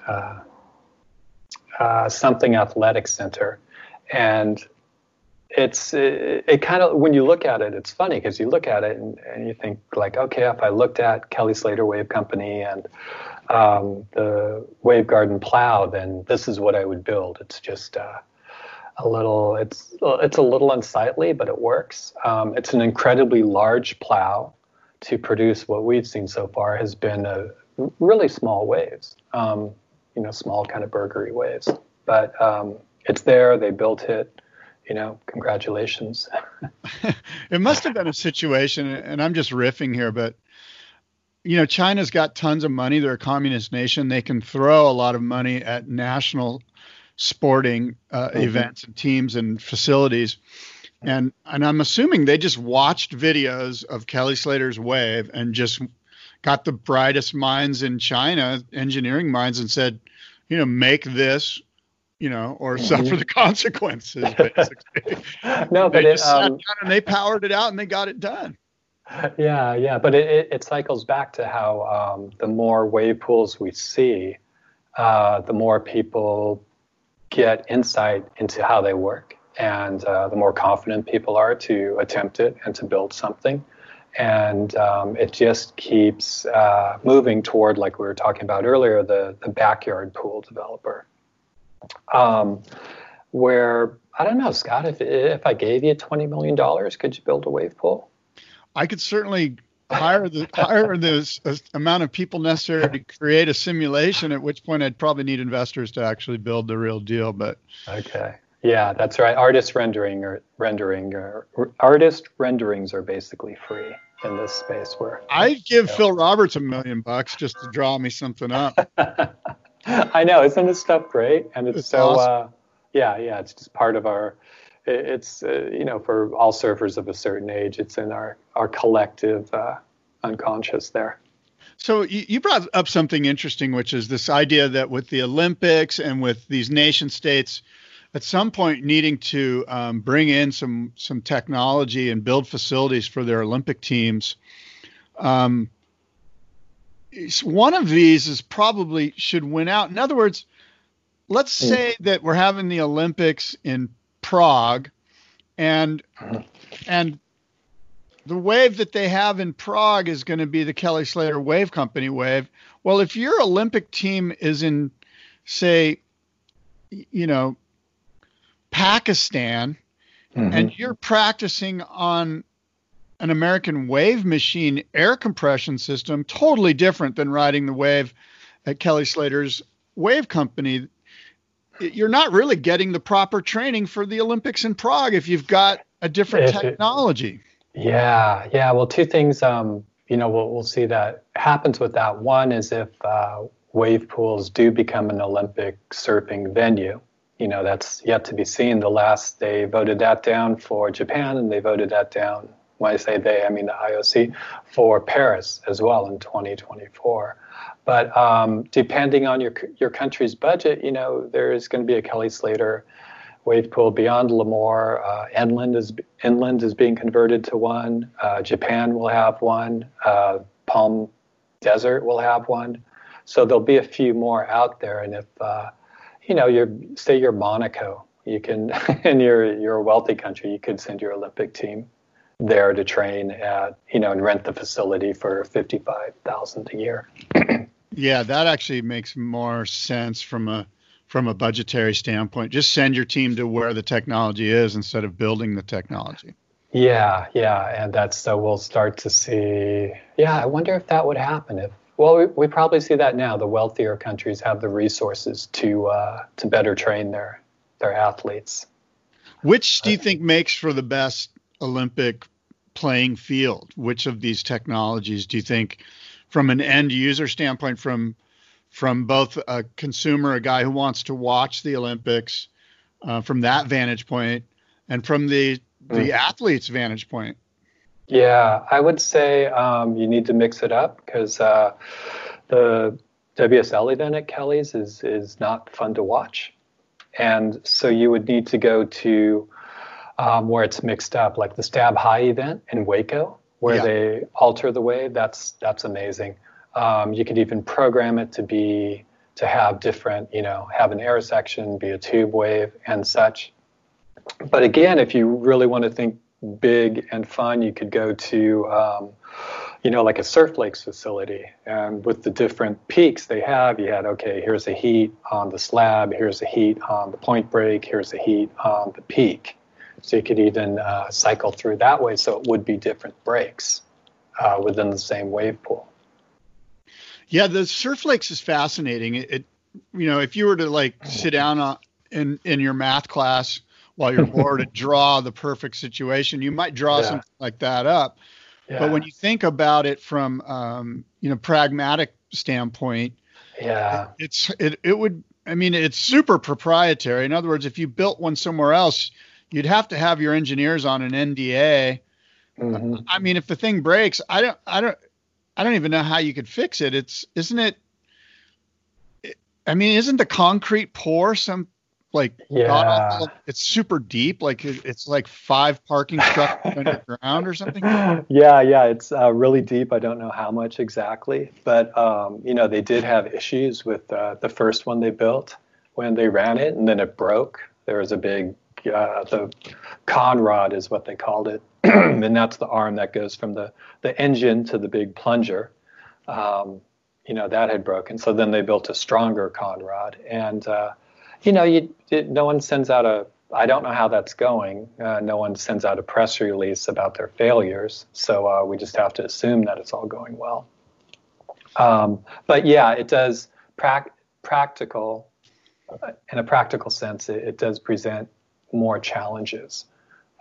uh, uh, something athletic center, and it's it, it kind of when you look at it, it's funny because you look at it and, and you think like, okay, if I looked at Kelly Slater Wave Company and um, the Wave Garden plow, then this is what I would build. It's just uh, a little, it's it's a little unsightly, but it works. Um, it's an incredibly large plow to produce what we've seen so far has been a really small waves, um, you know, small kind of burgery waves. But um, it's there. They built it you know, congratulations. *laughs* it must have been a situation, and I'm just riffing here, but you know, China's got tons of money. They're a communist nation. They can throw a lot of money at national sporting uh, mm-hmm. events and teams and facilities. And and I'm assuming they just watched videos of Kelly Slater's wave and just got the brightest minds in China, engineering minds, and said, you know, make this you know, or mm-hmm. suffer the consequences. *laughs* No, but they it, um, and they powered it out and they got it done. Yeah, yeah, but it, it, it cycles back to how um, the more wave pools we see, uh, the more people get insight into how they work, and uh, the more confident people are to attempt it and to build something. And um, it just keeps uh, moving toward, like we were talking about earlier, the, the backyard pool developer um, where I don't know, Scott. If if I gave you twenty million dollars, could you build a wave pool? I could certainly hire the *laughs* hire the amount of people necessary to create a simulation. At which point, I'd probably need investors to actually build the real deal. But okay, yeah, that's right. Artist rendering or rendering or, artist renderings are basically free in this space. Where I'd give you know. Phil Roberts a million bucks just to draw me something up. *laughs* I know, isn't this stuff great? And it's, it's so, awesome. uh, yeah, yeah, it's just part of our. It's uh, you know for all surfers of a certain age, it's in our our collective uh, unconscious there. So you brought up something interesting, which is this idea that with the Olympics and with these nation states, at some point needing to um, bring in some some technology and build facilities for their Olympic teams. Um, one of these is probably should win out. In other words, let's hmm. say that we're having the Olympics in Prague, and and the wave that they have in Prague is going to be the Kelly Slater Wave Company wave. Well, if your Olympic team is in, say, you know, Pakistan, mm-hmm. and you're practicing on an American wave machine air compression system, totally different than riding the wave at Kelly Slater's wave company. You're not really getting the proper training for the Olympics in Prague if you've got a different technology. Yeah, yeah. Well, two things. Um, you know, we'll we'll see that happens with that. One is if uh, wave pools do become an Olympic surfing venue. You know, that's yet to be seen. The last they voted that down for Japan, and they voted that down when I say they, I mean the IOC, for Paris as well in 2024. But um, depending on your your country's budget, you know there is going to be a Kelly Slater wave pool beyond Lemoore. Uh, inland is inland is being converted to one. Uh, Japan will have one. Uh, Palm Desert will have one. So there'll be a few more out there. And if uh, you know, you're say you're Monaco, you can, *laughs* and you're you're a wealthy country, you could send your Olympic team there to train at you know and rent the facility for 55000 a year. *clears throat* Yeah that actually makes more sense from a from a budgetary standpoint. Just send your team to where the technology is instead of building the technology. Yeah yeah and that's so we'll start to see yeah i wonder if that would happen if Well, we, we probably see that now. The wealthier countries have the resources to uh, to better train their their athletes. Which do you think makes for the best Olympic playing field? Which of these technologies do you think, from an end user standpoint, from from both a consumer, a guy who wants to watch the Olympics, uh, from that vantage point, and from the the mm. athlete's vantage point? Yeah, I would say um, you need to mix it up because uh, the WSL event at Kelly's is is not fun to watch, and so you would need to go to um, where it's mixed up, like the Stab High event in Waco, where yeah. they alter the wave. That's that's amazing. Um, you could even program it to be to have different, you know, have an air section, be a tube wave, and such. But again, if you really want to think big and fun, you could go to, um, you know, like a Surf Lakes facility. And with the different peaks they have, you had, okay, here's a heat on the slab, here's a heat on the point break, here's a heat on the peak. So you could even uh, cycle through that way so it would be different breaks uh, within the same wave pool. Yeah, the Surf Lakes is fascinating. It, it you know, if you were to like sit down uh, in in your math class while you're *laughs* bored and draw the perfect situation. You might draw yeah. something like that up. Yeah. But when you think about it from um, you know pragmatic standpoint, yeah, it's it it would I mean it's super proprietary. In other words, if you built one somewhere else, you'd have to have your engineers on an NDA. Mm-hmm. I mean, if the thing breaks, I don't I don't I don't even know how you could fix it. It's isn't it I mean, isn't the concrete pour some like yeah. it's super deep like it's like five parking structures *laughs* underground or something. Yeah yeah it's uh, really deep. I don't know how much exactly but um, you know they did have issues with uh, the first one they built when they ran it and then it broke. There was a big uh, the con rod is what they called it *clears throat* and that's the arm that goes from the the engine to the big plunger. Um, you know that had broken. So then they built a stronger con rod and uh, you know, you, no one sends out a. I don't know how that's going. Uh, no one sends out a press release about their failures, so uh, we just have to assume that it's all going well. Um, but yeah, it does pra- practical. Uh, in a practical sense, it, it does present more challenges.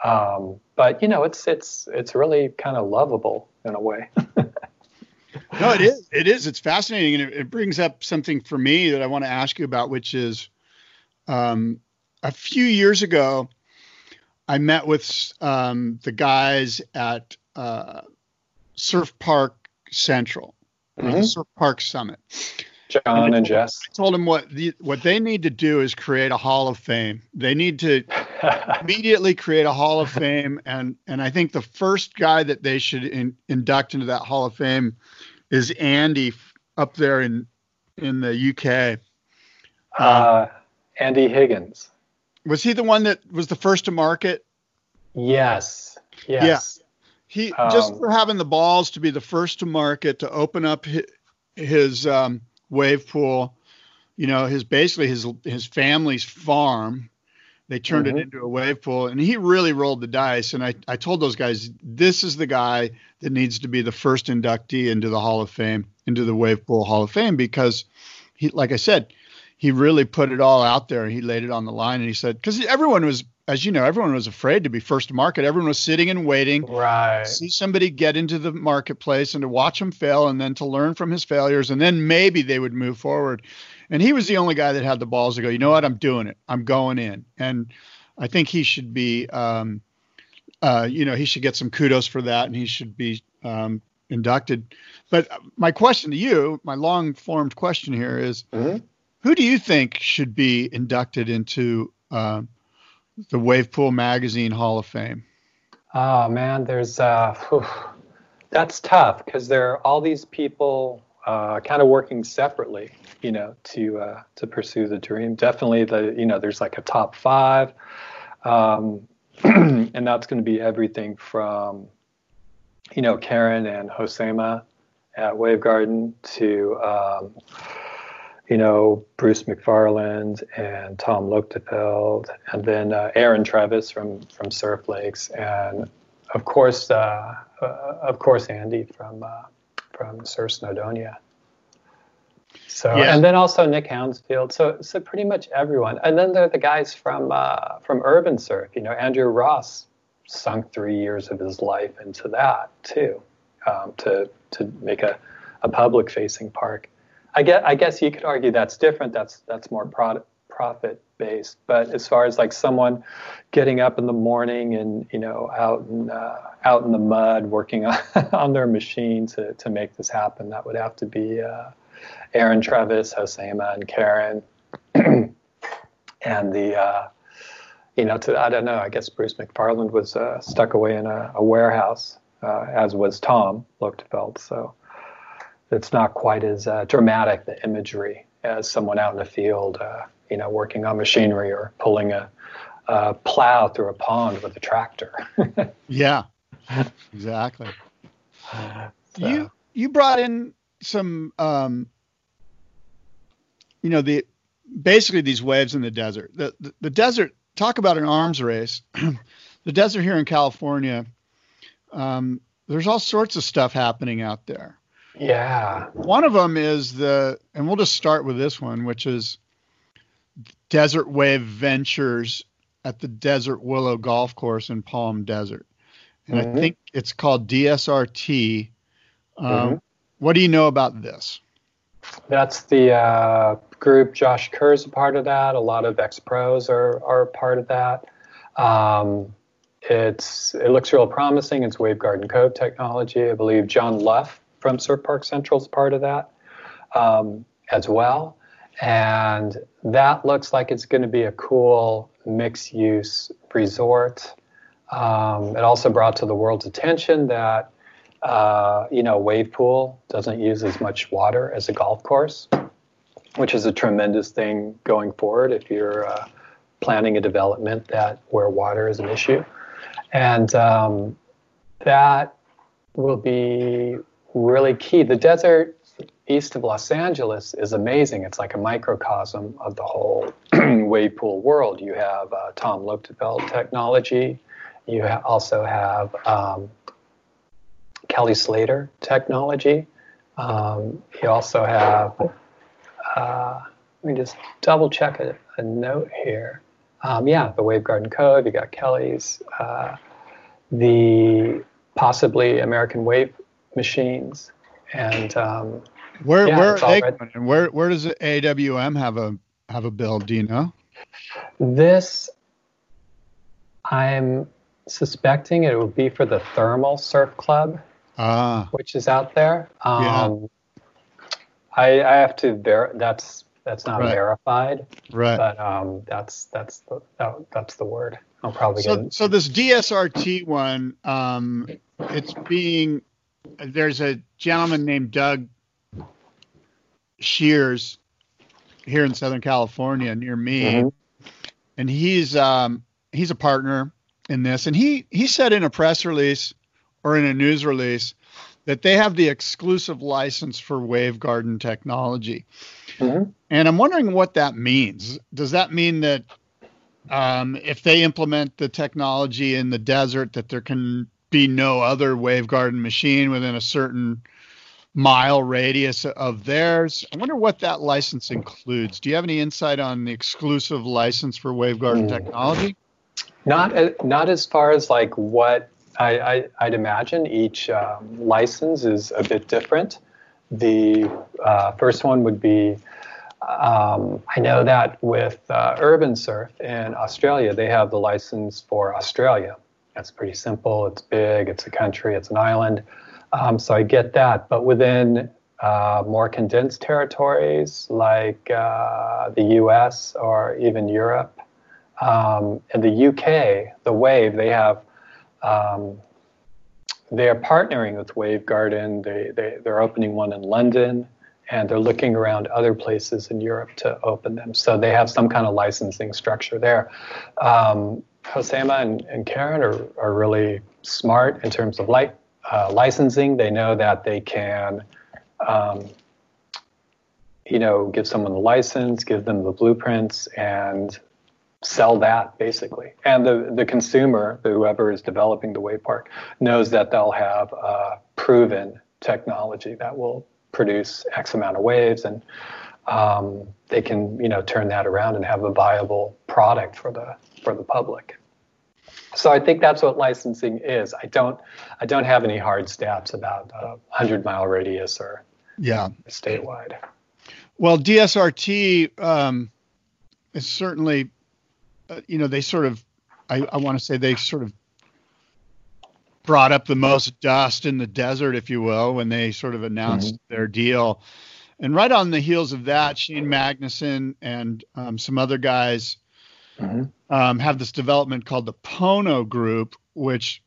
Um, but you know, it's it's it's really kind of lovable in a way. *laughs* no, it is. It is. It's fascinating, and it, it, brings up something for me that I want to ask you about, which is um, a few years ago, I met with um, the guys at uh, Surf Park Central, mm-hmm. Surf Park Summit. John and, Jess. I told them what the, what they need to do is create a Hall of Fame. They need to *laughs* immediately create a Hall of Fame, and and I think the first guy that they should in, induct into that Hall of Fame is Andy up there in in the UK. Um, uh, Andy Higgins. Was he the one that was the first to market? Yes. Yes. Yeah. He um, just for having the balls to be the first to market to open up his, his um, wave pool, you know, his basically his his family's farm. They turned mm-hmm. it into a wave pool, and he really rolled the dice. And I, I told those guys, this is the guy that needs to be the first inductee into the Hall of Fame, into the wave pool Hall of Fame, because he, like I said, he really put it all out there. He laid it on the line and he said, because everyone was, as you know, everyone was afraid to be first to market. Everyone was sitting and waiting, right? See somebody get into the marketplace and to watch him fail, and then to learn from his failures, and then maybe they would move forward. And he was the only guy that had the balls to go. You know what? I'm doing it. I'm going in, and I think he should be, um, uh, you know, he should get some kudos for that, and he should be um, inducted. But my question to you, my long formed question here is, mm-hmm who do you think should be inducted into uh, the Wavepool Magazine Hall of Fame? Oh man, there's uh, whew, that's tough because there are all these people uh, kind of working separately, you know, to uh, to pursue the dream. Definitely, the you know, there's like a top five, um, *clears throat* and that's going to be everything from, you know, Karin and Josema at Wave Garden to um, you know, Bruce McFarland and Tom Lochtefeld, and then uh, Aaron Trevis from from Surf Lakes, and of course, uh, uh, of course, Andy from uh, from Surf Snowdonia. So yeah. and then also Nick Hounsfield. So so pretty much everyone. And then there are the guys from uh, from Urban Surf. You know, Andrew Ross sunk three years of his life into that too, um, to to make a, a public facing park. I guess I guess you could argue that's different. That's that's more product profit based. But as far as like someone getting up in the morning and you know out in uh, out in the mud working *laughs* on, on their machine to to make this happen, that would have to be uh, Aaron Trevis, Josema, and Karin, *clears throat* and the uh, you know to I don't know. I guess Bruce McFarland was uh, stuck away in a, a warehouse, uh, as was Tom Lochtefeld. So. It's not quite as uh, dramatic, the imagery, as someone out in the field you know, working on machinery or pulling a, a plow through a pond with a tractor. *laughs* yeah, exactly. So. You you brought in some, um, you know, the basically these waves in the desert. The, the, the desert. Talk about an arms race. *clears throat* the desert here in California. Um, there's all sorts of stuff happening out there. Yeah. One of them is the, and we'll just start with this one, which is Desert Wave Ventures at the Desert Willow Golf Course in Palm Desert. And mm-hmm. I think it's called DSRT. Um, mm-hmm. What do you know about this? That's the uh, group. Josh Kerr is a part of that. A lot of ex pros are, are a part of that. Um, it's it looks real promising. It's Wave Garden Cove technology. I believe John Luff from Surf Park Central is part of that um, as well. And that looks like it's going to be a cool mixed use resort. Um, it also brought to the world's attention that, uh, you know, wave pool doesn't use as much water as a golf course, which is a tremendous thing going forward if you're uh, planning a development that where water is an issue. And um, that will be really key. The desert east of Los Angeles is amazing. It's like a microcosm of the whole *clears throat* wave pool world. You have uh, Tom Lochtefeld technology. You ha- also have um, Kelly Slater technology. Um, you also have, uh, let me just double check a, a note here. Um, yeah, the Wave Garden Cove, you got Kelly's, uh, the possibly American Wave Machines, and um, where yeah, where they and where where does AWM have a have a bill? Do you know? This, I'm suspecting it would be for the Thermal Surf Club, ah. which is out there. Um, yeah. I, I have to ver. That's that's not right. verified. Right. But um, that's that's the that, that's the word. I'll probably so, get. So this DSRT one, um, it's being there's a gentleman named Doug Shears here in Southern California near me, mm-hmm. and he's um, he's a partner in this, and he he said in a press release or in a news release that they have the exclusive license for Wave Garden technology, mm-hmm. and I'm wondering what that means. Does that mean that um, if they implement the technology in the desert, that there can be no other Wave Garden machine within a certain mile radius of theirs. I wonder what that license includes. Do you have any insight on the exclusive license for Wavegarden mm. technology? Not not as far as like what I, I would imagine. Each um, license is a bit different. The uh, first one would be. Um, I know that with uh, Urban Surf in Australia, they have the license for Australia. That's pretty simple. It's big. It's a country. It's an island. Um, so I get that. But within uh, more condensed territories like uh, the US or even Europe, um, in the UK, the Wave, they have. Um, they are partnering with Wave Garden. They, they, they're opening one in London and they're looking around other places in Europe to open them. So they have some kind of licensing structure there. Um, Josema and, and Karin are, are really smart in terms of light uh, licensing. They know that they can, um, you know, give someone the license, give them the blueprints, and sell that basically. And the the consumer, whoever is developing the wave park, knows that they'll have proven technology that will produce X amount of waves, and um, they can you know turn that around and have a viable product for the for the public. So I think that's what licensing is. I don't I don't have any hard stats about a hundred mile radius or yeah statewide. Well, DSRT um, is certainly, uh, you know, they sort of, I, I want to say they sort of brought up the most dust in the desert, if you will, when they sort of announced mm-hmm. their deal. And right on the heels of that, Cheyne Magnusson and um, some other guys mm-hmm. um, have this development called the Pono Group, which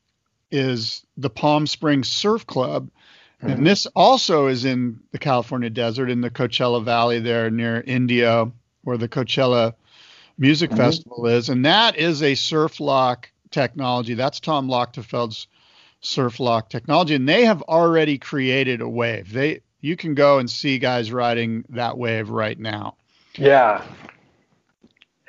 is the Palm Springs Surf Club. Mm-hmm. And this also is in the California desert in the Coachella Valley there near Indio, where the Coachella Music mm-hmm. Festival is. And that is a surf loch technology. That's Tom Lochtefeld's surf loch technology. And they have already created a wave. They you can go and see guys riding that wave right now. Yeah.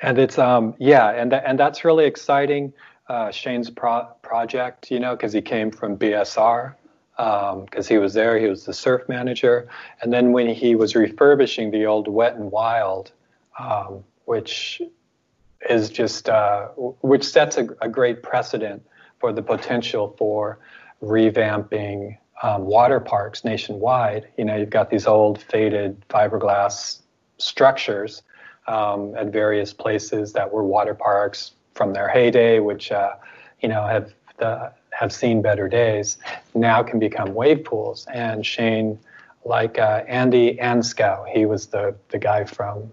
And it's um yeah, and and that's really exciting. Uh, Cheyne's pro- project, you know, because he came from BSR, because um, he was there. He was the surf manager, and then when he was refurbishing the old Wet and Wild, um, which is just uh, which sets a, a, great precedent for the potential for revamping um, water parks nationwide. You know, you've got these old faded fiberglass structures um, at various places that were water parks from their heyday, which uh, you know have the have seen better days now can become wave pools. And Cheyne, like uh, Andy Ainscow, he was the, the guy from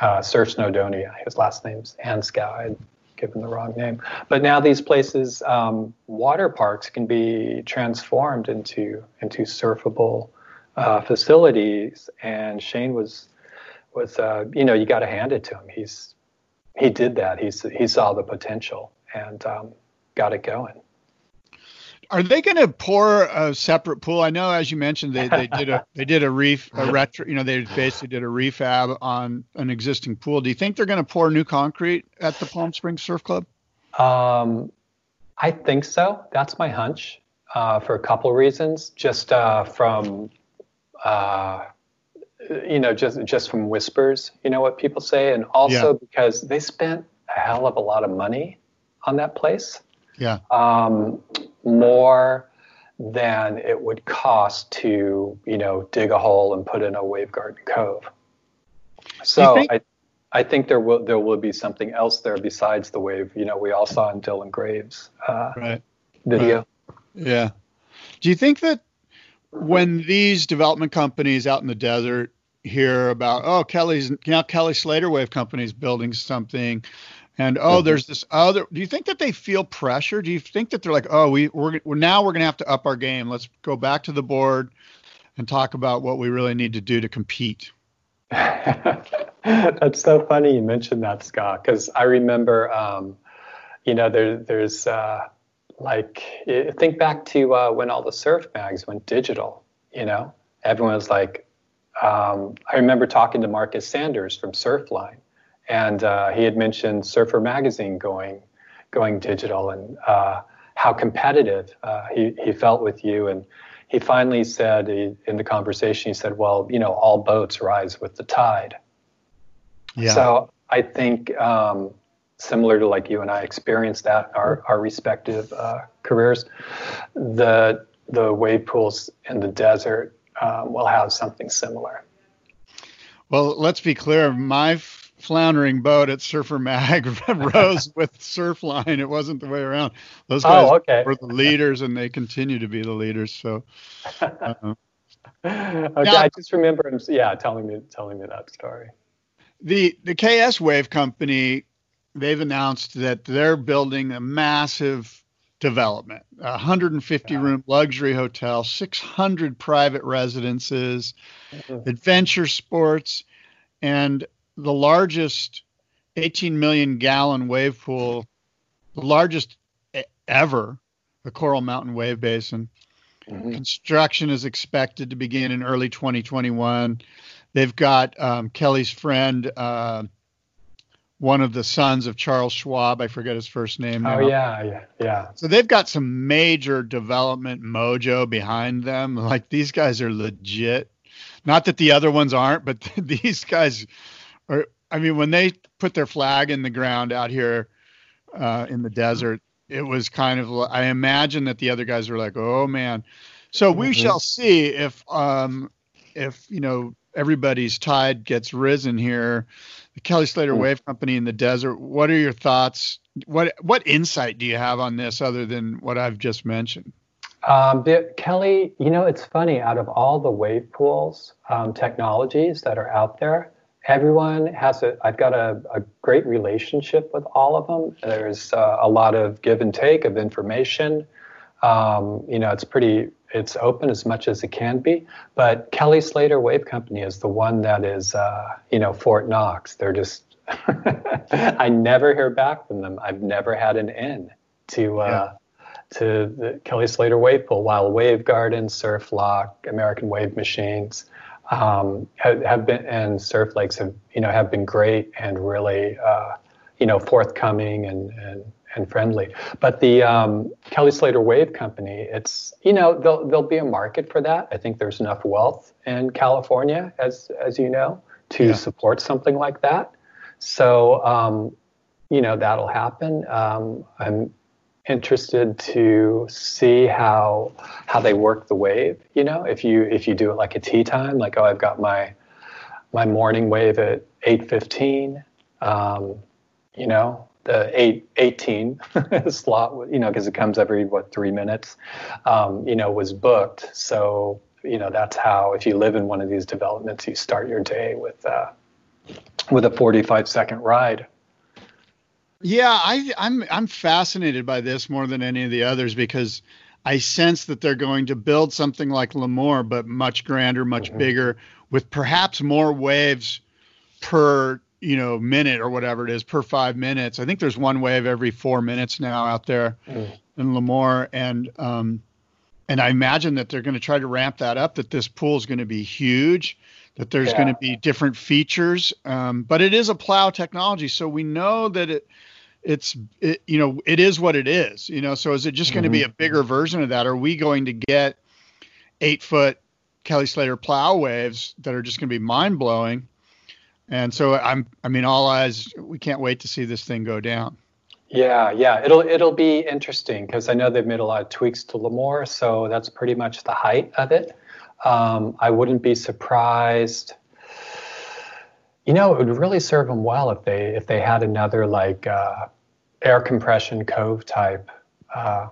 uh, Surf Snowdonia. His last name's Ainscow. I'd given the wrong name. But now these places, um, water parks, can be transformed into into surfable uh, facilities. And Cheyne was was uh, you know you got to hand it to him. He's he did that. He's he saw the potential and um, got it going. Are they going to pour a separate pool? I know, as you mentioned, they, they did a *laughs* they did a reef a retro. You know, they basically did a refab on an existing pool. Do you think they're going to pour new concrete at the Palm Springs Surf Club? Um, I think so. That's my hunch uh, for a couple reasons. Just uh, from uh, you know, just just from whispers, you know what people say, and also yeah. because they spent a hell of a lot of money on that place. Yeah. Um, more than it would cost to, you know, dig a hole and put in a wave garden cove. So think- I, I think there will there will be something else there besides the wave. You know, we all saw in Dylan Graves' uh, right. video. Right. Yeah. Do you think that when these development companies out in the desert hear about, oh, Kelly's now Kelly Slater Wave Company is building something, and oh mm-hmm. there's this other do you think that they feel pressure? Do you think that they're like oh we we're, we're now we're going to have to up our game. Let's go back to the board and talk about what we really need to do to compete. *laughs* That's so funny you mentioned that scott because i remember um, you know there, there's uh, like think back to uh, when all the surf mags went digital you know? Everyone was like um, i remember talking to marcus sanders from surfline and uh, he had mentioned Surfer Magazine going going digital and uh, how competitive uh, he he felt with you. And he finally said he, in the conversation, he said, "Well, you know, all boats rise with the tide." Yeah. So I think um, similar to like you and I experienced that our our respective uh, careers, the the wave pools in the desert um, will have something similar. Well, let's be clear. My floundering boat at Surfer Mag *laughs* rose *laughs* with Surfline. It wasn't the way around. Those guys oh, okay. were the leaders, and they continue to be the leaders. So. Uh, *laughs* okay, now, I just remember him. Yeah, telling me telling me that story. The the KS Wave Company, they've announced that they're building a massive development, 150 yeah. room luxury hotel, 600 private residences, mm-hmm. adventure sports, and the largest 18 million gallon wave pool, the largest ever, the Coral Mountain Wave Basin. Mm-hmm. Construction is expected to begin in early 2021. They've got um, Kelly's friend, uh, one of the sons of Charles Schwab. I forget his first name. Now. Oh yeah, yeah, yeah. So they've got some major development mojo behind them. *laughs* Like these guys are legit. Not that the other ones aren't, but *laughs* these guys are. I mean, when they put their flag in the ground out here uh, in the desert, it was kind of. I imagine that the other guys were like, "Oh man." So we mm-hmm. shall see if um, if you know everybody's tide gets risen here. The Kelly Slater mm-hmm. Wave Company in the desert. What are your thoughts? What what insight do you have on this other than what I've just mentioned? Um, Kelly, you know, it's funny. Out of all the wave pools um, technologies that are out there, everyone has a. I've got a, a great relationship with all of them. There's uh, a lot of give and take of information. Um, you know, it's pretty. It's open as much as it can be. But Kelly Slater Wave Company is the one that is, uh, you know, Fort Knox. They're just. *laughs* I never hear back from them. I've never had an in to. Uh, yeah to the Kelly Slater Wave Pool, While Wave Garden, Surf Loch, American Wave Machines, um, have, have, been and Surf Lakes have you know have been great and really uh, you know forthcoming and, and and friendly. But the um, Kelly Slater Wave Company, it's you know there'll there'll be a market for that. I think there's enough wealth in California, as as you know, to yeah. support something like that. So um, you know that'll happen. Um, I'm interested to see how how they work the wave. You know, if you if you do it like a tea time, like oh, I've got my my morning wave at eight fifteen. Um, you know, the eight eighteen *laughs* slot. You know, because it comes every what three minutes. Um, you know, was booked. So you know that's how if you live in one of these developments, you start your day with uh, with a forty five second ride. Yeah, I, I'm I'm fascinated by this more than any of the others because I sense that they're going to build something like Lemoore, but much grander, much mm-hmm. bigger, with perhaps more waves per you know minute or whatever it is per five minutes. I think there's one wave every four minutes now out there mm. in Lemoore, and um, and I imagine that they're going to try to ramp that up. That this pool is going to be huge. That there's yeah. going to be different features, um, but it is a plow technology, so we know that it it's it, you know it is what it is you know so is it just going to mm-hmm. be a bigger version of that are we going to get eight foot kelly slater plow waves that are just going to be mind blowing and so i'm i mean all eyes we can't wait to see this thing go down yeah yeah it'll it'll be interesting because i know they've made a lot of tweaks to lemoore so that's pretty much the height of it um, i wouldn't be surprised you know, it would really serve them well if they if they had another like uh, air compression cove type uh,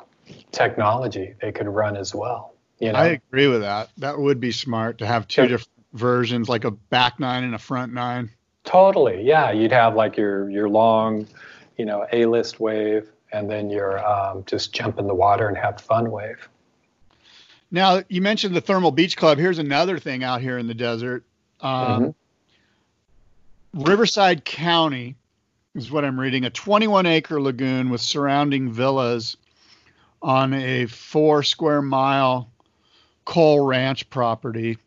technology they could run as well. You know? I agree with that. That would be smart to have two different versions, like a back nine and a front nine. Totally, yeah. You'd have like your your long, you know, A list wave, and then your um, just jump in the water and have fun wave. Now you mentioned the Thermal Beach Club. Here's another thing out here in the desert. Um, mm-hmm. Riverside County is what I'm reading, a 21 acre lagoon with surrounding villas on a four square mile Kohl Ranch property.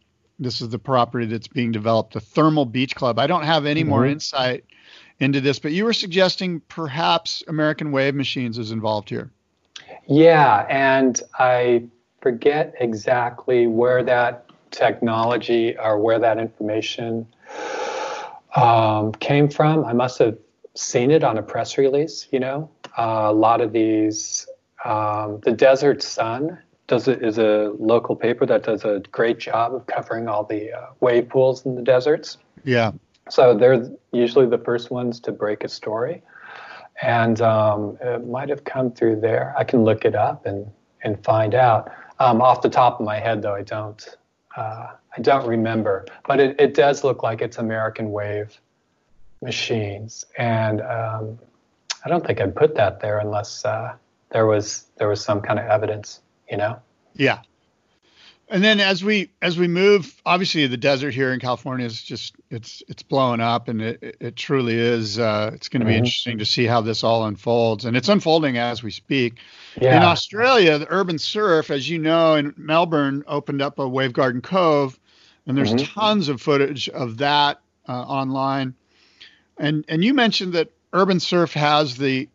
This is the property that's being developed, the Thermal Beach Club. I don't have any mm-hmm. more insight into this, but you were suggesting perhaps American Wave Machines is involved here. Yeah, and I forget exactly where that technology or where that information um, came from. I must have seen it on a press release. You know, uh, a lot of these, um, the Desert Sun does it is a local paper that does a great job of covering all the uh, wave pools in the deserts. Yeah. So they're usually the first ones to break a story, and um, it might have come through there. I can look it up and and find out. Um, off the top of my head, though, I don't. Uh, I don't remember, but it, it does look like it's American Wave machines, and um, I don't think I'd put that there unless uh, there was there was some kind of evidence, you know. Yeah. And then as we as we move, obviously the desert here in California is just it's it's blowing up, and it it truly is. Uh, it's going to be mm-hmm. interesting to see how this all unfolds, and it's unfolding as we speak. Yeah. In Australia, the urban surf, as you know, in Melbourne, opened up a wave garden cove, and there's mm-hmm. tons of footage of that uh, online. And and you mentioned that Urban Surf has the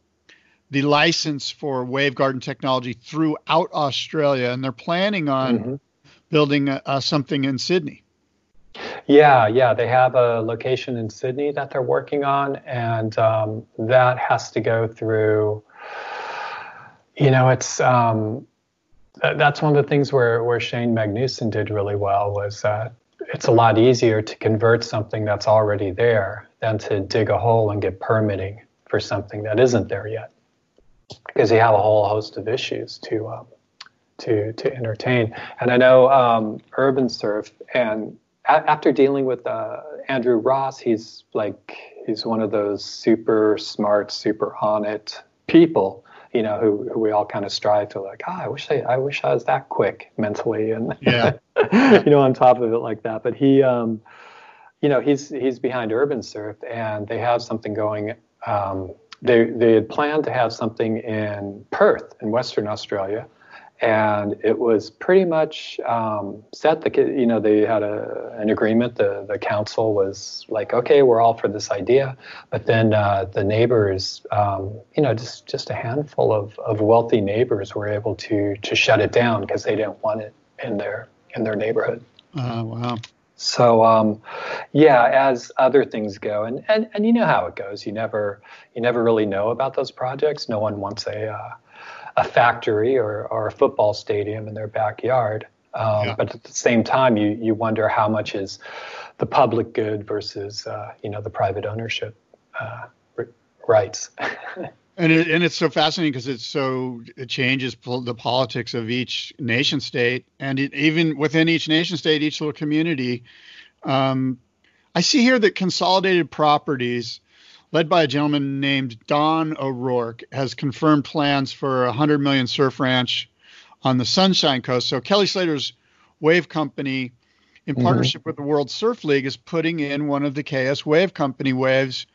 the license for wave garden technology throughout Australia, and they're planning on mm-hmm. building a, a something in Sydney. Yeah, yeah, they have a location in Sydney that they're working on, and um, that has to go through. You know, it's um, that's one of the things where where Cheyne Magnusson did really well was that it's a lot easier to convert something that's already there than to dig a hole and get permitting for something that isn't there yet, because you have a whole host of issues to um, to to entertain. And I know um, Urban Surf, and a- after dealing with uh, Andrew Ross, he's like he's one of those super smart, super on it people. You know, who, who we all kind of strive to like. Ah, I wish I, I wish I was that quick mentally, and *laughs* yeah. you know, on top of it like that. But he, um, you know, he's he's behind Urban Surf, and they have something going. Um, they they had planned to have something in Perth in Western Australia, and it was pretty much um, set. The you know they had a, an agreement. The the council was like, okay, we're all for this idea, but then uh, the neighbors, um, you know, just just a handful of, of wealthy neighbors were able to to shut it down because they didn't want it in their in their neighborhood. Oh wow. So um, yeah, as other things go, and, and and you know how it goes. You never you never really know about those projects. No one wants a uh, a factory or, or a football stadium in their backyard. Um, yeah. But at the same time, you you wonder how much is the public good versus uh, you know the private ownership uh, rights. *laughs* and it, and it's so fascinating because it's so it changes the politics of each nation state, and it, even within each nation state, each little community. Um, I see here that consolidated properties led by a gentleman named Don O'Rourke, has confirmed plans for a 100 million surf ranch on the Sunshine Coast. So Kelly Slater's Wave Company, in mm-hmm. partnership with the World Surf League, is putting in one of the KS Wave Company waves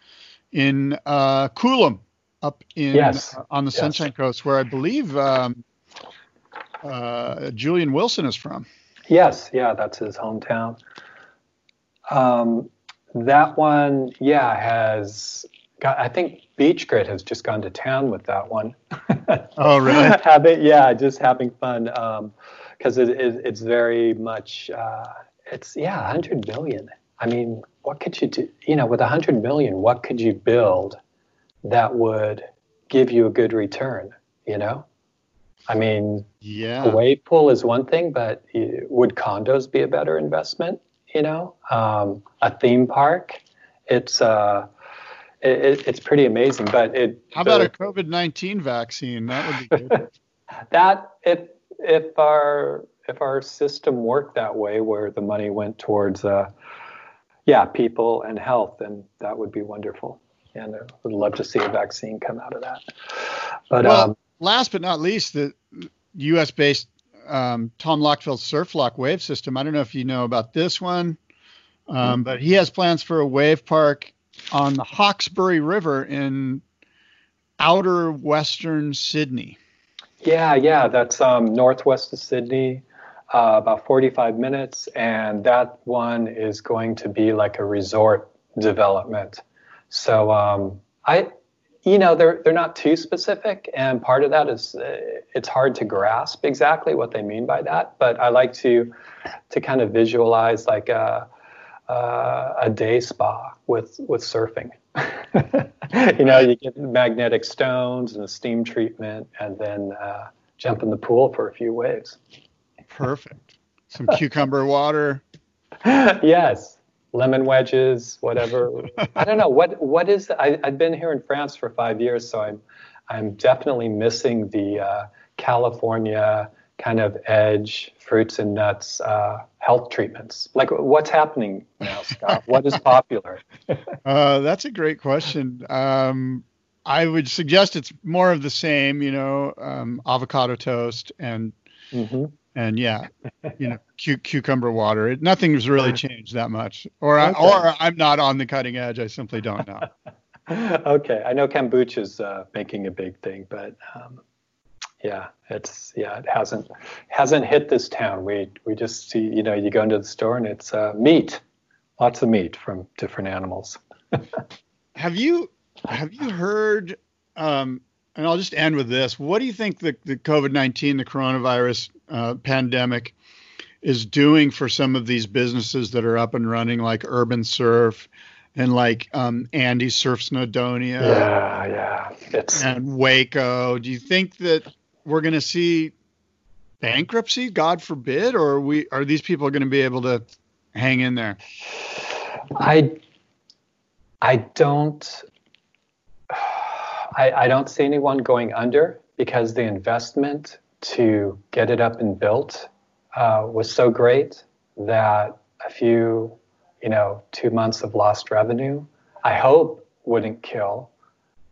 in uh, Coolum, up in yes. uh, on the yes. Sunshine Coast, where I believe um, uh, Julian Wilson is from. Yes, yeah, that's his hometown. Um, that one, yeah, has got. I think Beach Grit has just gone to town with that one. *laughs* oh, really? *laughs* having, yeah, just having fun because um, it, it, it's very much. Uh, it's yeah, 100 million. I mean, what could you do? You know, with 100 million, what could you build that would give you a good return? You know. I mean, yeah, a wave pool is one thing, but would condos be a better investment? you know, um, a theme park. It's uh, it, it's pretty amazing. But it. How about a COVID nineteen vaccine? That would be good. *laughs* that if if our if our system worked that way, where the money went towards uh, yeah, people and health, then that would be wonderful. And I would love to see a vaccine come out of that. But well, um, last but not least, the U.S. based um, Tom Lochtefeld's Surflock wave system. I don't know if you know about this one, um, mm-hmm. but he has plans for a wave park on the Hawkesbury River in outer western Sydney. Yeah, yeah, that's um, northwest of Sydney, uh, about 45 minutes, and that one is going to be like a resort development. So um, I you know they're they're not too specific and part of that is uh, it's hard to grasp exactly what they mean by that but i like to to kind of visualize like a uh, a day spa with with surfing. *laughs* You know you get magnetic stones and a steam treatment and then uh, jump in the pool for a few waves. Perfect. Some cucumber water. *laughs* Yes lemon wedges, whatever. *laughs* I don't know what what is. I, I've been here in France for five years, so I'm I'm definitely missing the uh, California kind of edge fruits and nuts uh, health treatments. Like, what's happening now, Scott? *laughs* what is popular? uh, that's a great question. Um, I would suggest it's more of the same. You know, um, avocado toast and. Mm-hmm and yeah, *laughs* you know, cu- cucumber water. It, nothing's really changed that much, or okay. I, or I'm not on the cutting edge. I simply don't know. *laughs* okay, I know kombucha is uh, making a big thing, but um, yeah, it's yeah, it hasn't hasn't hit this town. We we just see, you know, you go into the store and it's uh, meat, lots of meat from different animals. *laughs* have you have you heard? Um, and I'll just end with this. What do you think the, the COVID 19, the coronavirus uh, pandemic is doing for some of these businesses that are up and running, like Urban Surf and like um, Andy's Surf Snowdonia. Yeah, yeah. It's... And Waco. Do you think that we're going to see bankruptcy, God forbid, or are we are these people going to be able to hang in there? I I don't I, I don't see anyone going under because the investment to get it up and built uh, was so great that a few, you know, two months of lost revenue, I hope wouldn't kill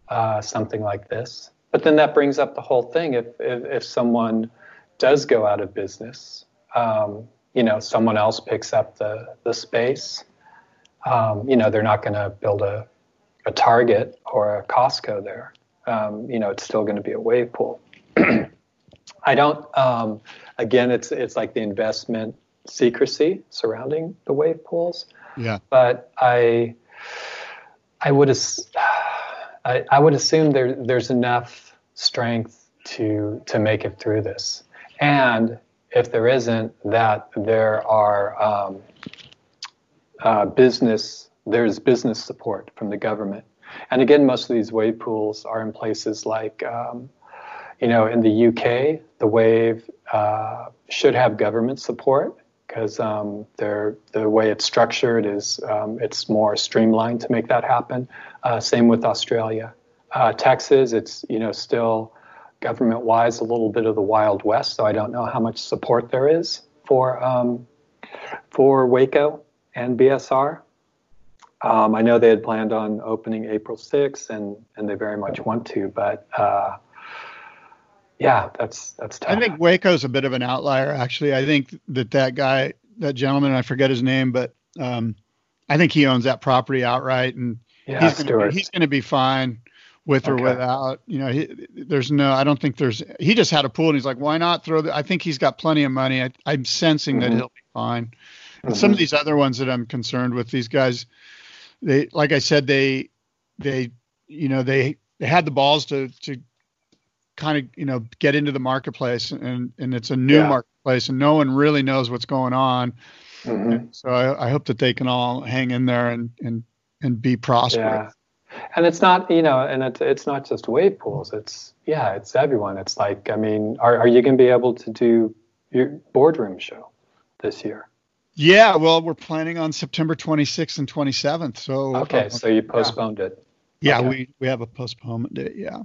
uh, something like this. But then that brings up the whole thing. If if, if someone does go out of business, um, you know, someone else picks up the the space. Um, you know, they're not going to build a a Target or a Costco there. Um, you know, it's still going to be a wave pool. *clears throat* I don't. Um, again, it's it's like the investment secrecy surrounding the wave pools. Yeah. But I, I would, I, I would assume there there's enough strength to to make it through this, and if there isn't, that there are um, uh, business there's business support from the government, and again, most of these wave pools are in places like um, you know, in the UK, the wave uh, should have government support because um, the way it's structured is um, it's more streamlined to make that happen. Uh, same with Australia. Uh, Texas, it's you know still government-wise a little bit of the wild west, so I don't know how much support there is for um, for Waco and BSR. Um, I know they had planned on opening April 6th, and and they very much want to, but uh, yeah, that's that's tough. I think Waco's a bit of an outlier, actually. I think that that guy, that gentleman, I forget his name, but um, I think he owns that property outright, and yeah, he's going to be fine with or without. You know, he, there's no. I don't think there's. He just had a pool, and he's like, why not throw? The, I think he's got plenty of money. I, am sensing mm-hmm. that he'll be fine. Mm-hmm. some of these other ones that I'm concerned with, these guys, they like I said, they they you know they they had the balls to to kind of you know get into the marketplace and and it's a new yeah. marketplace and no one really knows what's going on mm-hmm. so I, I, hope that they can all hang in there and and and be prosperous yeah. and it's not you know and it's it's not just wave pools it's yeah it's everyone it's like i mean are, are you going to be able to do your boardroom show this year yeah well we're planning on september 26th and 27th so okay uh, so you postponed yeah. it yeah okay. we we have a postponement date yeah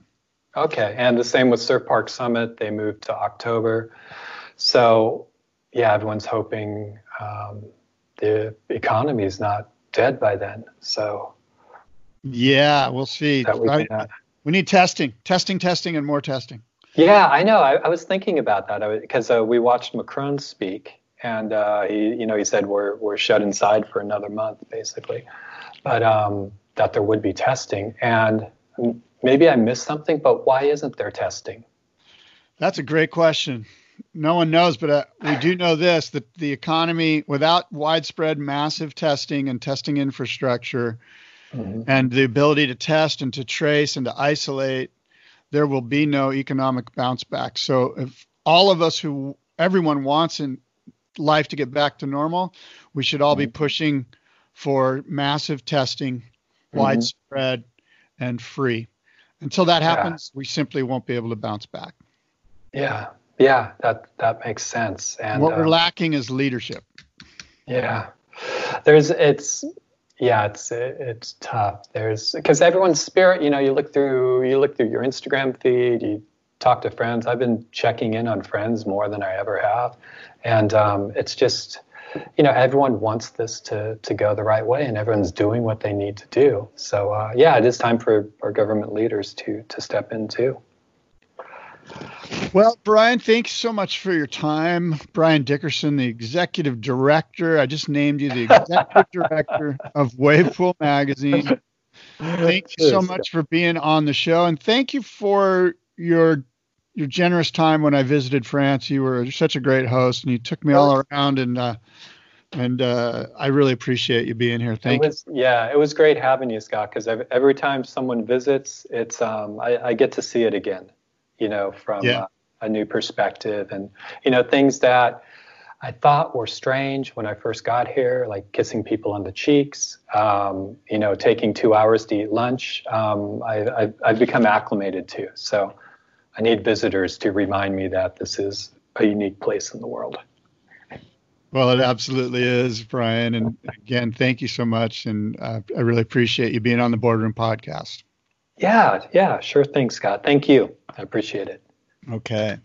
Okay, and the same with Surf Park Summit. They moved to October. So, yeah, everyone's hoping um, the economy is not dead by then. So, yeah, we'll see. We, I, we, need testing, testing, testing, and more testing. Yeah, I know. I, I was thinking about that because uh, we watched Macron speak, and uh, he, you know, he said we're we're shut inside for another month, basically, but um, that there would be testing, and maybe I missed something, but why isn't there testing? That's a great question. No one knows, but uh, we do know this that the economy, without widespread massive testing and testing infrastructure mm-hmm. and the ability to test and to trace and to isolate, there will be no economic bounce back. So, if all of us who everyone wants in life to get back to normal, we should all mm-hmm. be pushing for massive testing, mm-hmm. widespread, and free. Until that happens, yeah. we simply won't be able to bounce back. Yeah, yeah, that that makes sense. And what we're uh, lacking is leadership. Yeah, there's it's yeah it's it's tough. There's because everyone's spirit. You know, you look through you look through your Instagram feed. You talk to friends. I've been checking in on friends more than I ever have, and um, it's just you know, everyone wants this to, to go the right way and everyone's doing what they need to do. So, uh, yeah, it is time for our government leaders to, to step in too. Well, Bryan, thanks so much for your time. Bryan Dickerson, the executive director. I just named you the executive *laughs* director of Wavepool Magazine. Thank you so much for being on the show, and thank you for your your generous time when I visited France. You were such a great host, and you took me all around, and uh, and uh, I really appreciate you being here. Thank was, you. Yeah, it was great having you, Scott. Because every time someone visits, it's um, I, I, get to see it again, you know, from yeah. uh, a new perspective, and you know things that I thought were strange when I first got here, like kissing people on the cheeks, um, you know, taking two hours to eat lunch. Um, I, have become acclimated to. So I need visitors to remind me that this is a unique place in the world. Well, it absolutely is, Bryan. And again, thank you so much. And uh, I really appreciate you being on the Boardroom podcast. Yeah, yeah, sure thing, Scott. Thank you. I appreciate it. Okay.